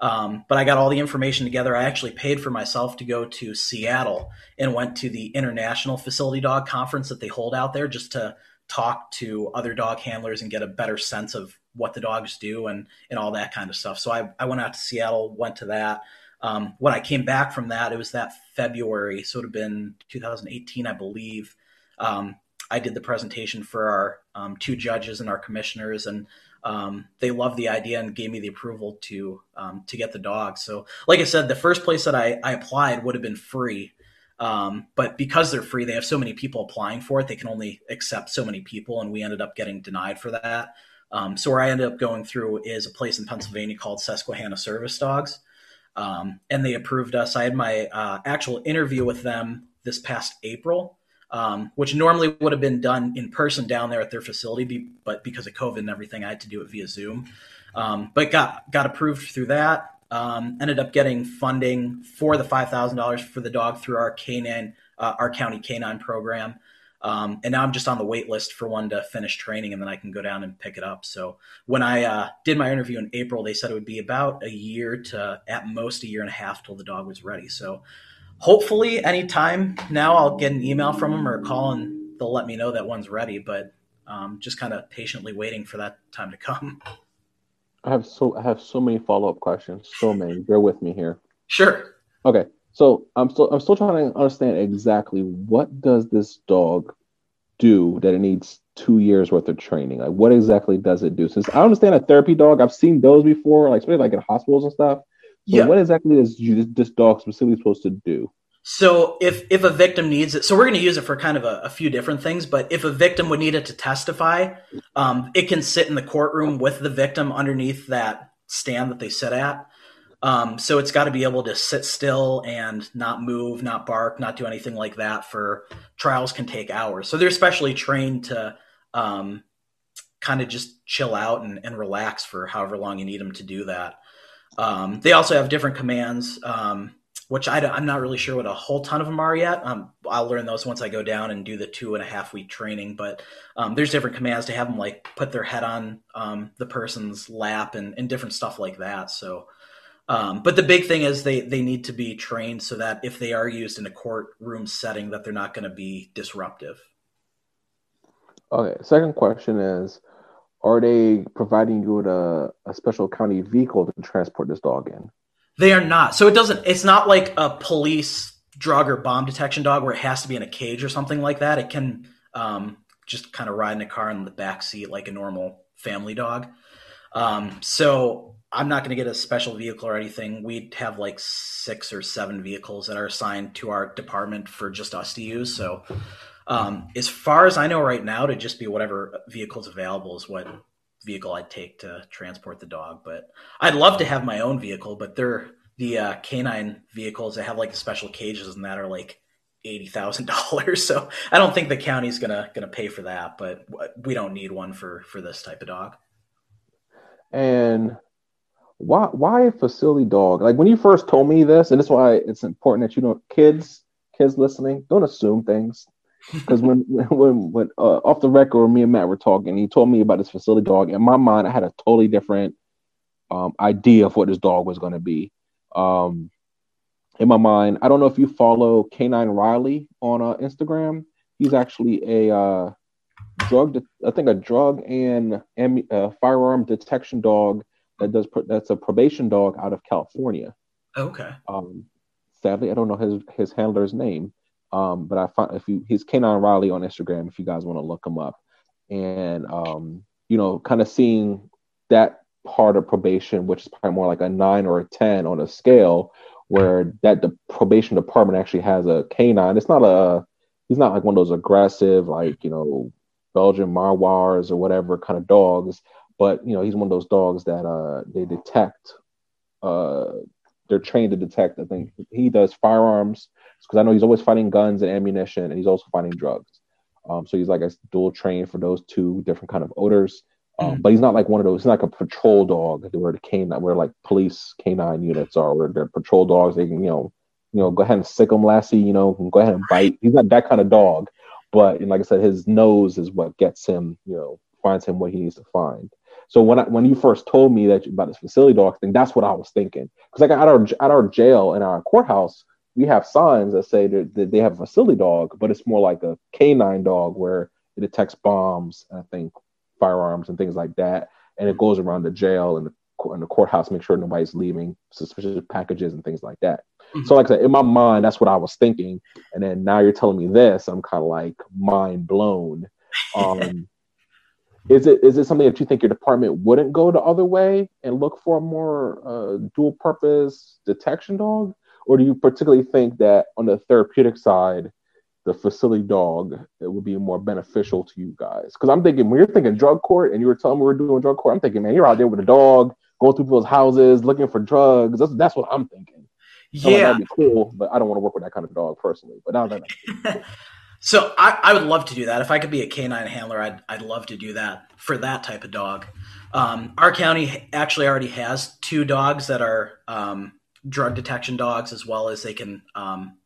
Um, but I got all the information together. I actually paid for myself to go to Seattle and went to the International Facility Dog Conference that they hold out there just to talk to other dog handlers and get a better sense of what the dogs do and, and all that kind of stuff. So I, I went out to Seattle, went to that. Um, when I came back from that, it was that February, so it would have been 2018, I believe. Um, I did the presentation for our um, two judges and our commissioners, and um, they loved the idea and gave me the approval to um, to get the dog. So, like I said, the first place that I, I applied would have been free, um, but because they're free, they have so many people applying for it. They can only accept so many people, and we ended up getting denied for that. Um, so, where I ended up going through is a place in Pennsylvania called Susquehanna Service Dogs, um, and they approved us. I had my uh, actual interview with them this past April. Um, which normally would have been done in person down there at their facility, but because of COVID and everything, I had to do it via Zoom. Um, but got got approved through that. Um, ended up getting funding for the five thousand dollars for the dog through our canine, uh, our county canine program. Um, and now I'm just on the wait list for one to finish training, and then I can go down and pick it up. So when I uh, did my interview in April, they said it would be about a year to at most a year and a half till the dog was ready. So hopefully, anytime now, I'll get an email from them or a call, and they'll let me know that one's ready. But um, just kind of patiently waiting for that time to come. I have so I have so many follow up questions. So many. Bear with me here. Sure. Okay. So I'm still I'm still trying to understand exactly what does this dog do that it needs two years worth of training. Like what exactly does it do? Since I understand a therapy dog, I've seen those before, like especially like in hospitals and stuff. Yeah. what exactly is this dog specifically supposed to do? So if if a victim needs it, so we're going to use it for kind of a, a, few different things. But if a victim would need it to testify, um, it can sit in the courtroom with the victim underneath that stand that they sit at. Um, so it's got to be able to sit still and not move, not bark, not do anything like that. For trials can take hours, so they're specially trained to um, kind of just chill out and, and, relax for however long you need them to do that. Um, they also have different commands, um, which I, am not really sure what a whole ton of them are yet. Um, I'll learn those once I go down and do the two and a half week training. But um, there's different commands to have them like put their head on the person's lap and, and different stuff like that. So um, but the big thing is they they need to be trained so that if they are used in a courtroom setting, that they're not going to be disruptive. Okay. Second question is, are they providing you with a, a special county vehicle to transport this dog in? They are not. So it doesn't. It's not like a police drug or bomb detection dog where it has to be in a cage or something like that. It can um, just kind of ride in a car in the back seat like a normal family dog. Um, so I'm not going to get a special vehicle or anything. We'd have like six or seven vehicles that are assigned to our department for just us to use. So, um, as far as I know right now, to just be whatever vehicles available is what vehicle I'd take to transport the dog. But I'd love to have my own vehicle, but they're the uh, canine vehicles that have like the special cages and that are like eighty thousand dollars. So I don't think the county's gonna gonna pay for that. But we don't need one for for this type of dog. And why why a facility dog? Like when you first told me this, and that's why it's important that you know kids kids listening don't assume things. Because when when when uh, off the record, me and Matt were talking, he told me about this facility dog. In my mind, I had a totally different um, idea of what this dog was going to be. Um, in my mind, I don't know if you follow Canine Riley on uh, Instagram. He's actually a uh, drug, de- I think a drug and uh, firearm detection dog that does that's a probation dog out of California. Okay. Um, sadly, I don't know his his handler's name, um, but I find if you he's Canine Riley on Instagram if you guys want to look him up, and um, you know, kind of seeing that part of probation, which is probably more like a nine or a ten on a scale, where that the probation department actually has a canine. It's not a he's not like one of those aggressive like you know Belgian Malinois or whatever kind of dogs but you know he's one of those dogs that uh they detect uh they're trained to detect i think he does firearms because i know he's always fighting guns and ammunition and he's also fighting drugs. Um so he's like a dual trained for those two different kind of odors. Um, mm. but he's not like one of those he's not like a patrol dog where the canine where like police canine units are where they're patrol dogs. They can you know you know go ahead and sick them lassie you know go ahead and bite. He's not that kind of dog. But like i said his nose is what gets him you know finds him what he needs to find. So when I, when you first told me that about this facility dog thing, that's what I was thinking. Because like at our at our jail and our courthouse, we have signs that say that, that they have a facility dog, but it's more like a canine dog where it detects bombs, and I think firearms and things like that, and it goes around the jail and the in the courthouse, make sure nobody's leaving suspicious packages and things like that. Mm-hmm. So, like I said, in my mind, that's what I was thinking. And then now you're telling me this, I'm kind of like mind blown. Um, is it is it something that you think your department wouldn't go the other way and look for a more uh, dual purpose detection dog, or do you particularly think that on the therapeutic side, the facility dog it would be more beneficial to you guys? Because I'm thinking when you're thinking drug court and you were telling me we are doing drug court, I'm thinking, man, you're out there with a dog going through people's houses looking for drugs. That's that's what I'm thinking. Yeah, that'd be cool, but I don't want to work with that kind of dog personally. But now that So I, I would love to do that. If I could be a canine handler, I'd, I'd love to do that for that type of dog. Um, our county actually already has two dogs that are um, drug detection dogs, as well as they can um,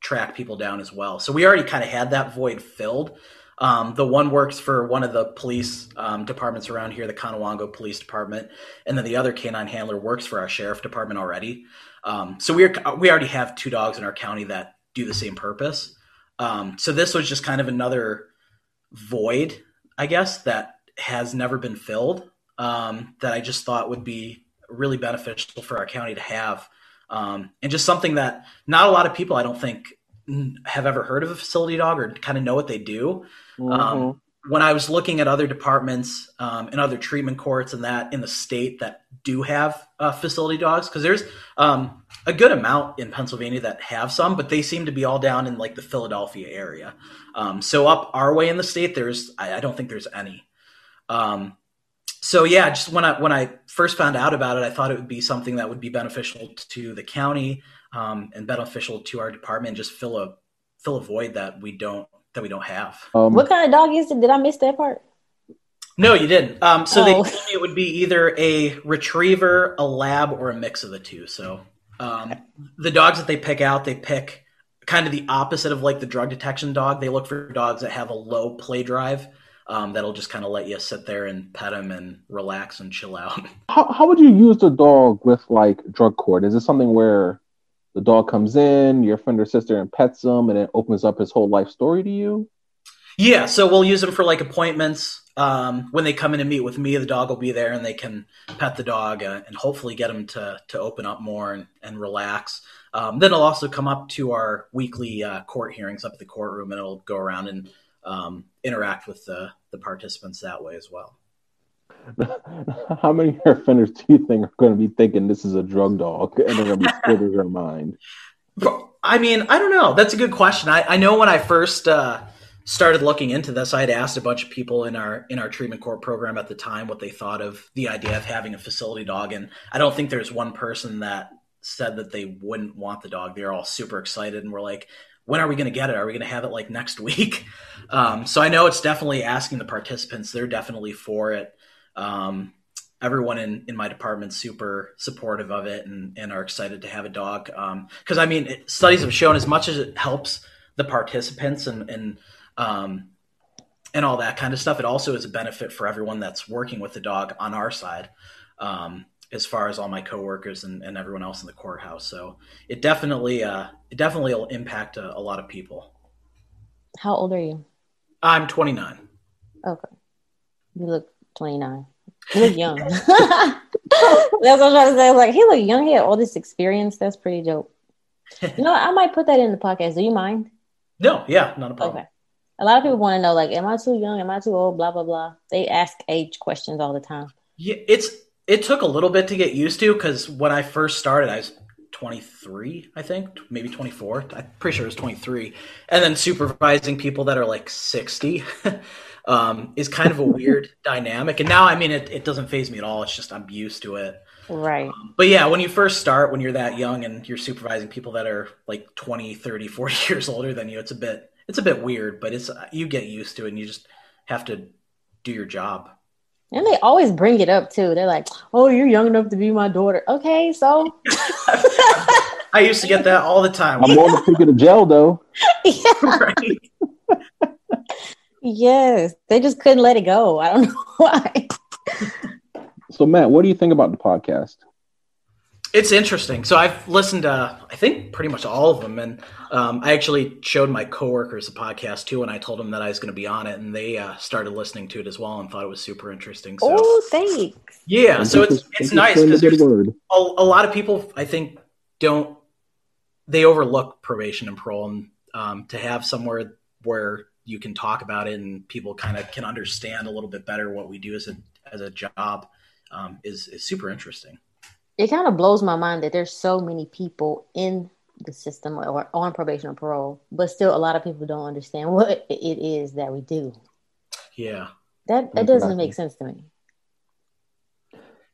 track people down as well. So we already kind of had that void filled. Um, the one works for one of the police um, departments around here, the Conewango Police Department, and then the other canine handler works for our sheriff department already. Um, so we we already have two dogs in our county that do the same purpose. Um, so this was just kind of another void, I guess, that has never been filled. Um, that I just thought would be really beneficial for our county to have, um, and just something that not a lot of people, I don't think, have ever heard of a facility dog or kind of know what they do. Um, mm-hmm when I was looking at other departments um, and other treatment courts and that in the state that do have uh, facility dogs, because there's um, a good amount in Pennsylvania that have some, but they seem to be all down in like the Philadelphia area. Um, so up our way in the state, there's I, I don't think there's any. Um, so yeah, just when I when I first found out about it, I thought it would be something that would be beneficial to the county um, and beneficial to our department. Just fill a fill a void that we don't that we don't have. Um, what kind of dog is it? Did I miss that part? No, you didn't. Um, so oh. they it would be either a retriever, a lab, or a mix of the two. So um, the dogs that they pick out, they pick kind of the opposite of like the drug detection dog. They look for dogs that have a low play drive. Um, that'll just kind of let you sit there and pet him and relax and chill out. How, how would you use the dog with like drug court? Is it something where the dog comes in, your friend or sister, and pets him, and it opens up his whole life story to you? Yeah, so we'll use them for like appointments. Um, when they come in and meet with me, the dog will be there, and they can pet the dog uh, and hopefully get him to to open up more and, and relax. Um, then it'll also come up to our weekly uh, court hearings up at the courtroom, and it'll go around and um, interact with the the participants that way as well. How many offenders do you think are going to be thinking this is a drug dog and they're going to be splitting their mind? I mean, I don't know. That's a good question. I, I know when I first uh, started looking into this, I had asked a bunch of people in our in our treatment court program at the time what they thought of the idea of having a facility dog, and I don't think there's one person that said that they wouldn't want the dog. They're all super excited and we're like, when are we going to get it? Are we going to have it like next week? Um, so I know it's definitely asking the participants. They're definitely for it. Um, everyone in, in my department super supportive of it and, and are excited to have a dog. Because um, I mean, it, studies have shown as much as it helps the participants and and um, and all that kind of stuff, it also is a benefit for everyone that's working with the dog on our side. Um, as far as all my coworkers and, and everyone else in the courthouse, so it definitely uh, it definitely will impact a, a lot of people. How old are you? I'm 29. Okay, you look 29. He look young. That's what I'm trying to say. Like he look young. He had all this experience. That's pretty dope. You know, I might put that in the podcast. Do you mind? No, yeah, not a problem. Okay. A lot of people want to know, like, am I too young? Am I too old? Blah blah blah. They ask age questions all the time. Yeah, it's it took a little bit to get used to because when I first started, I was 23, I think, maybe 24. I'm pretty sure it was 23. And then supervising people that are like 60. um, is kind of a weird dynamic. And now, I mean, it, it doesn't faze me at all. It's just I'm used to it. Right. Um, but yeah, when you first start, when you're that young and you're supervising people that are like 20, 30, 40 years older than you, it's a bit it's a bit weird, but it's you get used to it and you just have to do your job. And they always bring it up too. They're like, "Oh, you're young enough to be my daughter." Okay, so I used to get that all the time. I'm on the ticket of jail though. Yeah. right. Yes, they just couldn't let it go. I don't know why. so, Matt, what do you think about the podcast? It's interesting. So I've listened to, I think, pretty much all of them, and um, I actually showed my coworkers the podcast too, and I told them that I was going to be on it, and they uh, started listening to it as well and thought it was super interesting. So, oh, thanks. Yeah, so it's it's nice because there's a, a lot of people I think don't they overlook probation and parole, and um, to have somewhere where you can talk about it and people kind of can understand a little bit better what we do as a as a job um, is is super interesting. It kind of blows my mind that there's so many people in the system or on probation or parole, but still a lot of people don't understand what it is that we do. Yeah, that that doesn't make sense to me.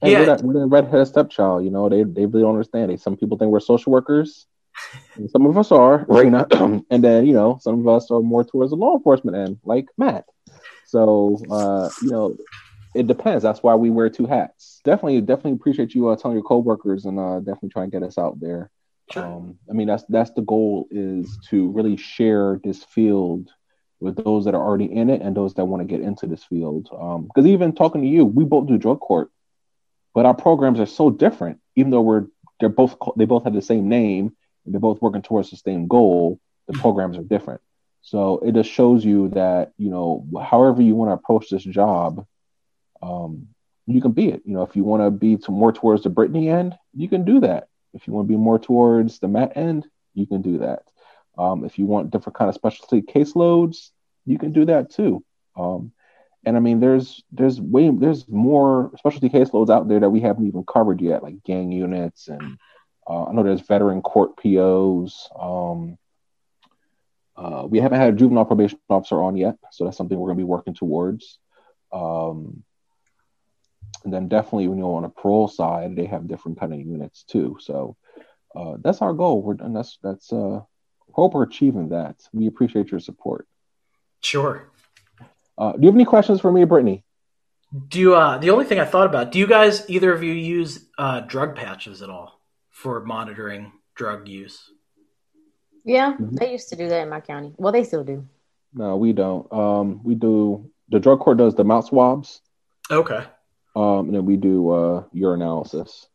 Hey, yeah, we're, that, we're the redheaded stepchild. You know, they they really don't understand. They, some people think we're social workers. some of us are, Raina, and then you know some of us are more towards the law enforcement end, like Matt. So uh, you know, it depends. That's why we wear two hats. Definitely, definitely appreciate you uh, telling your coworkers and uh, definitely try and get us out there. Sure. Um, I mean, that's that's the goal is to really share this field with those that are already in it and those that want to get into this field. Because um, even talking to you, we both do drug court, but our programs are so different. Even though we're they're both they both have the same name and they're both working towards the same goal, the programs are different. So it just shows you that you know, however you want to approach this job, um, you can be it. You know, if you want to be to more towards the Brittany end, you can do that. If you want to be more towards the Matt end, you can do that. Um, if you want different kind of specialty caseloads, you can do that too. Um, and I mean, there's there's way there's more specialty caseloads out there that we haven't even covered yet, like gang units, and uh, I know there's veteran court POs. Um, uh, we haven't had a juvenile probation officer on yet, so that's something we're going to be working towards. Um, and then definitely, when you know, on a parole side, they have different kind of units too. So uh, that's our goal. We're and that's that's uh, hope we're achieving that. We appreciate your support. Sure. Uh, do you have any questions for me, Brittany? Do you, uh, the only thing I thought about? Do you guys either of you use uh, drug patches at all for monitoring drug use? Yeah, mm-hmm. they used to do that in my county. Well, they still do. No, we don't. Um, we do. The drug court does the mouth swabs. Okay. Um, and then we do uh, urinalysis.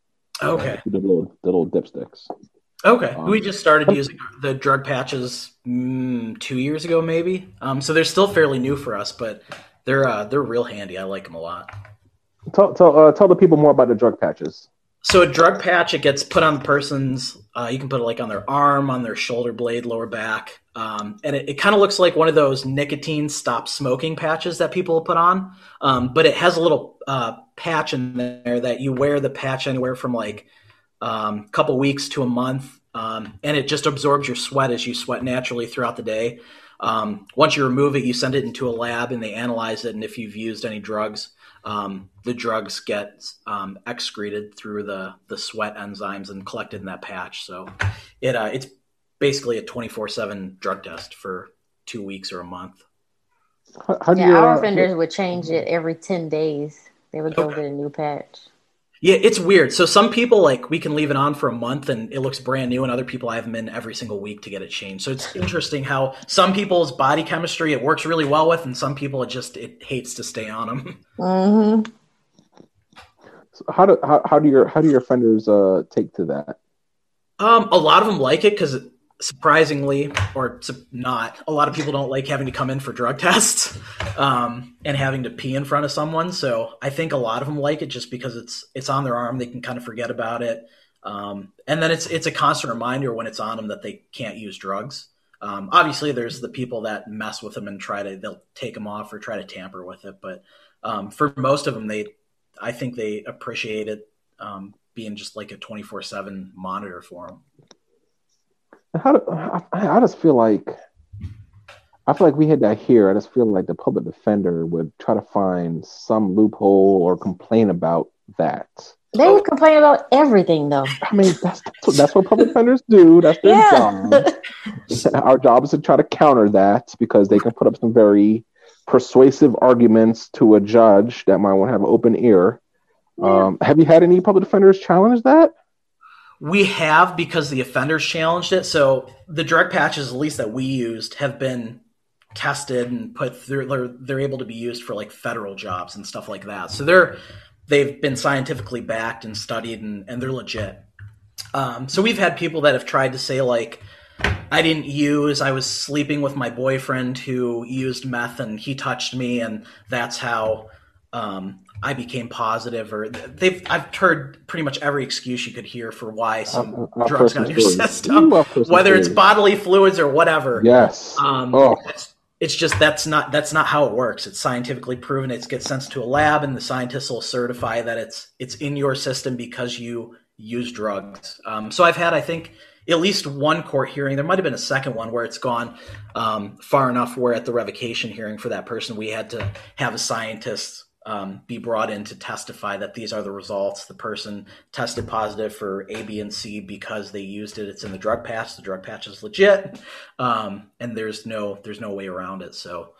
Okay. the little the little dipsticks. Okay, um, we just started using the drug patches mm, two years ago, maybe. Um, so they're still fairly new for us, but they're uh, they're real handy. I like them a lot. Tell tell uh, tell the people more about the drug patches. So a drug patch, it gets put on the person's. Uh, you can put it like on their arm, on their shoulder blade, lower back, um, and it, it kind of looks like one of those nicotine stop smoking patches that people put on. Um, but it has a little uh, patch in there that you wear the patch anywhere from like a um, couple weeks to a month, um, and it just absorbs your sweat as you sweat naturally throughout the day. Um, once you remove it, you send it into a lab and they analyze it. And if you've used any drugs, um, the drugs get excreted through the the sweat enzymes and collected in that patch. So it uh, it's basically a twenty four seven drug test for two weeks or a month. How, how yeah, our uh, offenders would change it every ten days. They would go okay. get a new patch. Yeah, it's weird. So some people like we can leave it on for a month and it looks brand new, and other people I have them in every single week to get it changed. So it's interesting how some people's body chemistry it works really well with, and some people it just it hates to stay on them. Mm-hmm. So how do how, how do your how do your offenders uh, take to that? Um, a lot of them like it because surprisingly or not a lot of people don't like having to come in for drug tests um, and having to pee in front of someone. So i think a lot of them like it just because it's it's on their arm. They can kind of forget about it. Um, and then it's it's a constant reminder when it's on them that they can't use drugs. Um, obviously there's the people that mess with them and try to they'll take them off or try to tamper with it. But um, for most of them they i think they appreciate it um, being just like a 24-7 monitor for them how do, I, I just feel like I feel like we had that here. I just feel like the public defender would try to find some loophole or complain about that. They would complain about everything, though. I mean, that's that's what public defenders do. That's their yeah. job. Our job is to try to counter that because they can put up some very persuasive arguments to a judge that might want to have an open ear. Yeah. Um, have you had any public defenders challenge that? We have because the offenders challenged it. So the drug patches, at least that we used, have been tested and put through. They're, they're able to be used for like federal jobs and stuff like that. So they're they've been scientifically backed and studied, and, and they're legit. Um, so we've had people that have tried to say like, I didn't use. I was sleeping with my boyfriend who used meth, and he touched me, and that's how um, I became positive, or they've I've heard pretty much every excuse you could hear for why some drugs got in your system, whether it's bodily fluids or whatever. Yes. Um, oh. it's, it's, just that's not that's not how it works. It's scientifically proven. It gets sent to a lab, and the scientists will certify that it's it's in your system because you use drugs. Um, so I've had, I think, at least one court hearing. There might have been a second one where it's gone um, far enough where at the revocation hearing for that person, we had to have a scientist um, be brought in to testify that these are the results. The person tested positive for A, B, and C because they used it. It's in the drug patch. The drug patch is legit, um, and there's no there's no way around it. So,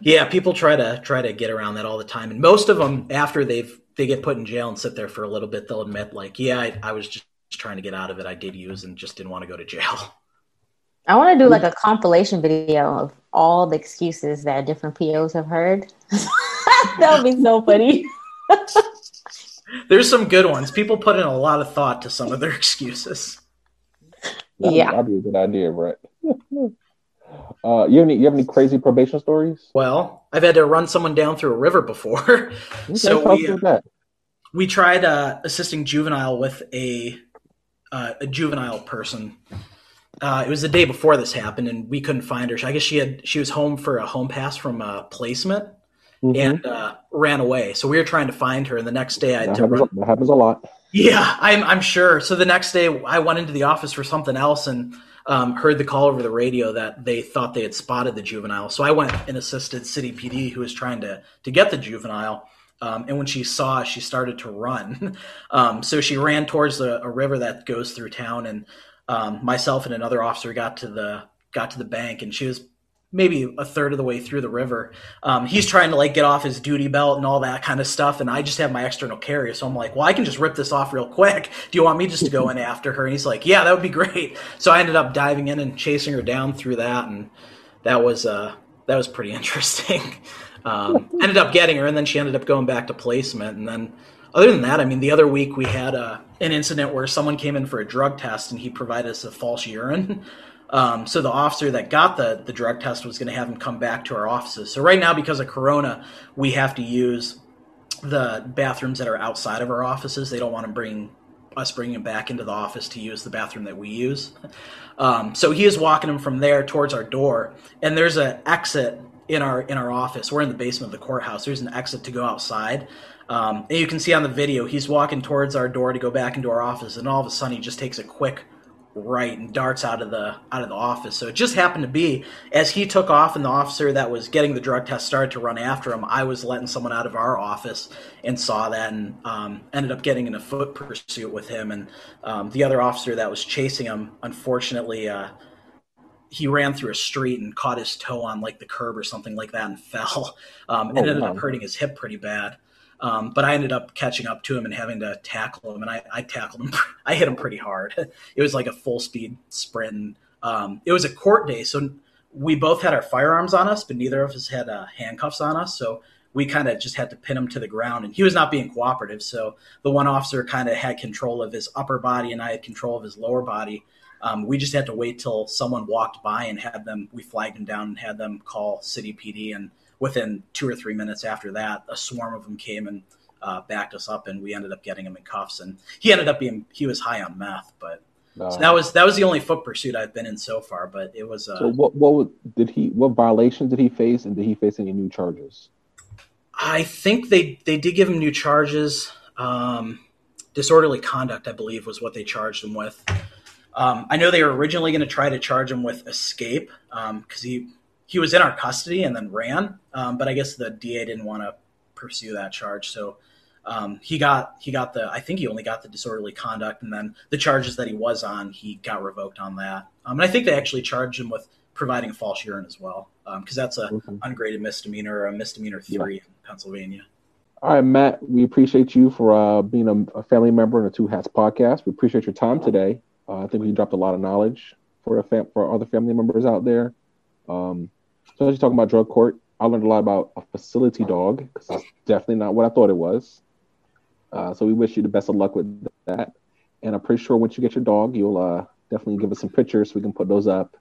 yeah, people try to try to get around that all the time, and most of them after they've they get put in jail and sit there for a little bit, they'll admit like, yeah, I, I was just trying to get out of it. I did use and just didn't want to go to jail. I want to do like a compilation video of all the excuses that different POs have heard. that would be so funny. There's some good ones. People put in a lot of thought to some of their excuses. That'd, Yeah. that'd be a good idea, Brett. uh, you have any you have any crazy probation stories? Well, I've had to run someone down through a river before. so Okay, tell we, about that. we tried uh, assisting juvenile with a uh, a juvenile person. Uh, it was the day before this happened, and we couldn't find her. I guess she had she was home for a home pass from a placement Mhm. and uh, ran away. So we were trying to find her, and the next day I that, happens, that happens a lot. Yeah, I'm I'm sure. So the next day I went into the office for something else and um, heard the call over the radio that they thought they had spotted the juvenile. So I went and assisted City PD, who was trying to to get the juvenile. Um, and when she saw, she started to run. Um, so she ran towards the, a river that goes through town, and um, myself and another officer got to the got to the bank, and she was maybe a third of the way through the river. Um, he's trying to like get off his duty belt and all that kind of stuff, and I just have my external carrier, so I'm like, well, I can just rip this off real quick. Do you want me just to go in after her? And he's like, yeah, that would be great. So I ended up diving in and chasing her down through that, and that was uh, that was pretty interesting. um, ended up getting her, and then she ended up going back to placement, and then. Other than that, I mean, the other week we had uh, an incident where someone came in for a drug test and he provided us a false urine. Um, so the officer that got the the drug test was going to have him come back to our offices. So right now, because of Corona, we have to use the bathrooms that are outside of our offices. They don't want to bring us bringing him back into the office to use the bathroom that we use. Um, so he is walking him from there towards our door, and there's an exit in our in our office. We're in the basement of the courthouse. There's an exit to go outside. Um, and you can see on the video, he's walking towards our door to go back into our office, and all of a sudden, he just takes a quick right and darts out of the out of the office. So it just happened to be as he took off and the officer that was getting the drug test started to run after him, I was letting someone out of our office and saw that and um, ended up getting in a foot pursuit with him. And um, the other officer that was chasing him, unfortunately, uh, he ran through a street and caught his toe on like the curb or something like that and fell um, and Oh, ended wow. up hurting his hip pretty bad. Um, but I ended up catching up to him and having to tackle him, and I, I tackled him. I hit him pretty hard. It was like a full speed sprint. And, um, it was a court day, so we both had our firearms on us, but neither of us had uh, handcuffs on us. So we kind of just had to pin him to the ground, and he was not being cooperative. So the one officer kind of had control of his upper body, and I had control of his lower body. Um, we just had to wait till someone walked by and had them. We flagged him down and had them call city PD, and within two or three minutes after that, a swarm of them came and uh, backed us up, and we ended up getting him in cuffs. And he ended up being he was high on meth, but Uh, so that was that was the only foot pursuit I've been in so far. But it was uh, so what what did he what violations did he face and did he face any new charges? I think they they did give him new charges. Um, disorderly conduct, I believe, was what they charged him with. Um, I know they were originally going to try to charge him with escape because he he was in our custody and then ran, um, but I guess the DA didn't want to pursue that charge, so um, he got he got the I think he only got the disorderly conduct, and then the charges that he was on, he got revoked on that. Um, and I think they actually charged him with providing a false urine as well, because that's a Okay. ungraded misdemeanor or a misdemeanor three in Pennsylvania. All right, Matt, we appreciate you for uh, being a, a family member in the Two Hats podcast. We appreciate your time today. Uh, I think we dropped a lot of knowledge for fam- for other family members out there. Um, so as you talking about drug court, I learned a lot about a facility dog because it's definitely not what I thought it was. Uh, so we wish you the best of luck with that. And I'm pretty sure once you get your dog, you'll uh, definitely give us some pictures so we can put those up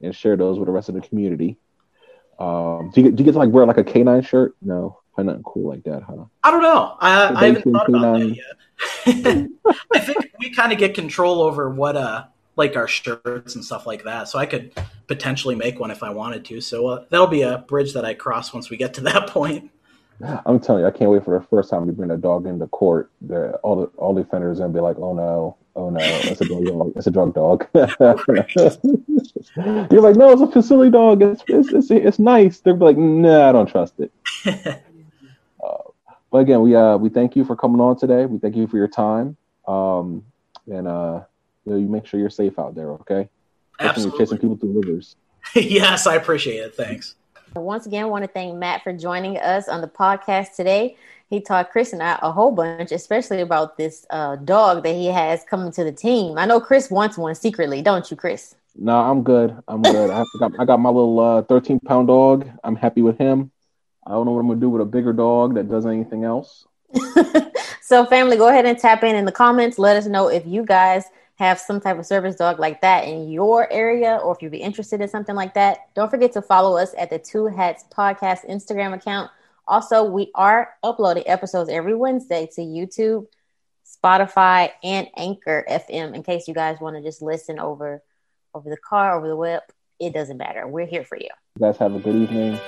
and share those with the rest of the community. Um, do you get, do you get to like wear like a canine shirt? No, probably nothing cool like that, huh? I don't know. I, I haven't thought about that yet. I think we kind of get control over what, uh, like our shirts and stuff like that. So I could potentially make one if I wanted to. So uh, that'll be a bridge that I cross once we get to that point. I'm telling you, I can't wait for the first time we bring a dog into court. The, all the all are gonna be like, "Oh no, oh no, it's a drug dog. It's a drug dog." You're like, "No, it's a facility dog. It's it's it's, it's nice." They're like, "Nah, I don't trust it." Uh, but again, we uh we thank you for coming on today. We thank you for your time. Um, and uh, you know, you make sure you're safe out there. Okay. Absolutely. You're chasing people through rivers. yes, I appreciate it. Thanks. Once again, I want to thank Matt for joining us on the podcast today. He taught Chris and I a whole bunch, especially about this uh, dog that he has coming to the team. I know Chris wants one secretly, don't you, Chris? No, I'm good. I'm good. I, got, I got my little uh, 13 pound dog. I'm happy with him. I don't know what I'm gonna do with a bigger dog that does anything else. so, family, go ahead and tap in in the comments. Let us know if you guys have some type of service dog like that in your area, or if you'd be interested in something like that. Don't forget to follow us at the Two Hats Podcast Instagram account. Also, we are uploading episodes every Wednesday to YouTube, Spotify, and Anchor FM. In case you guys want to just listen over over the car, over the web, it doesn't matter. We're here for you. You guys have a good evening.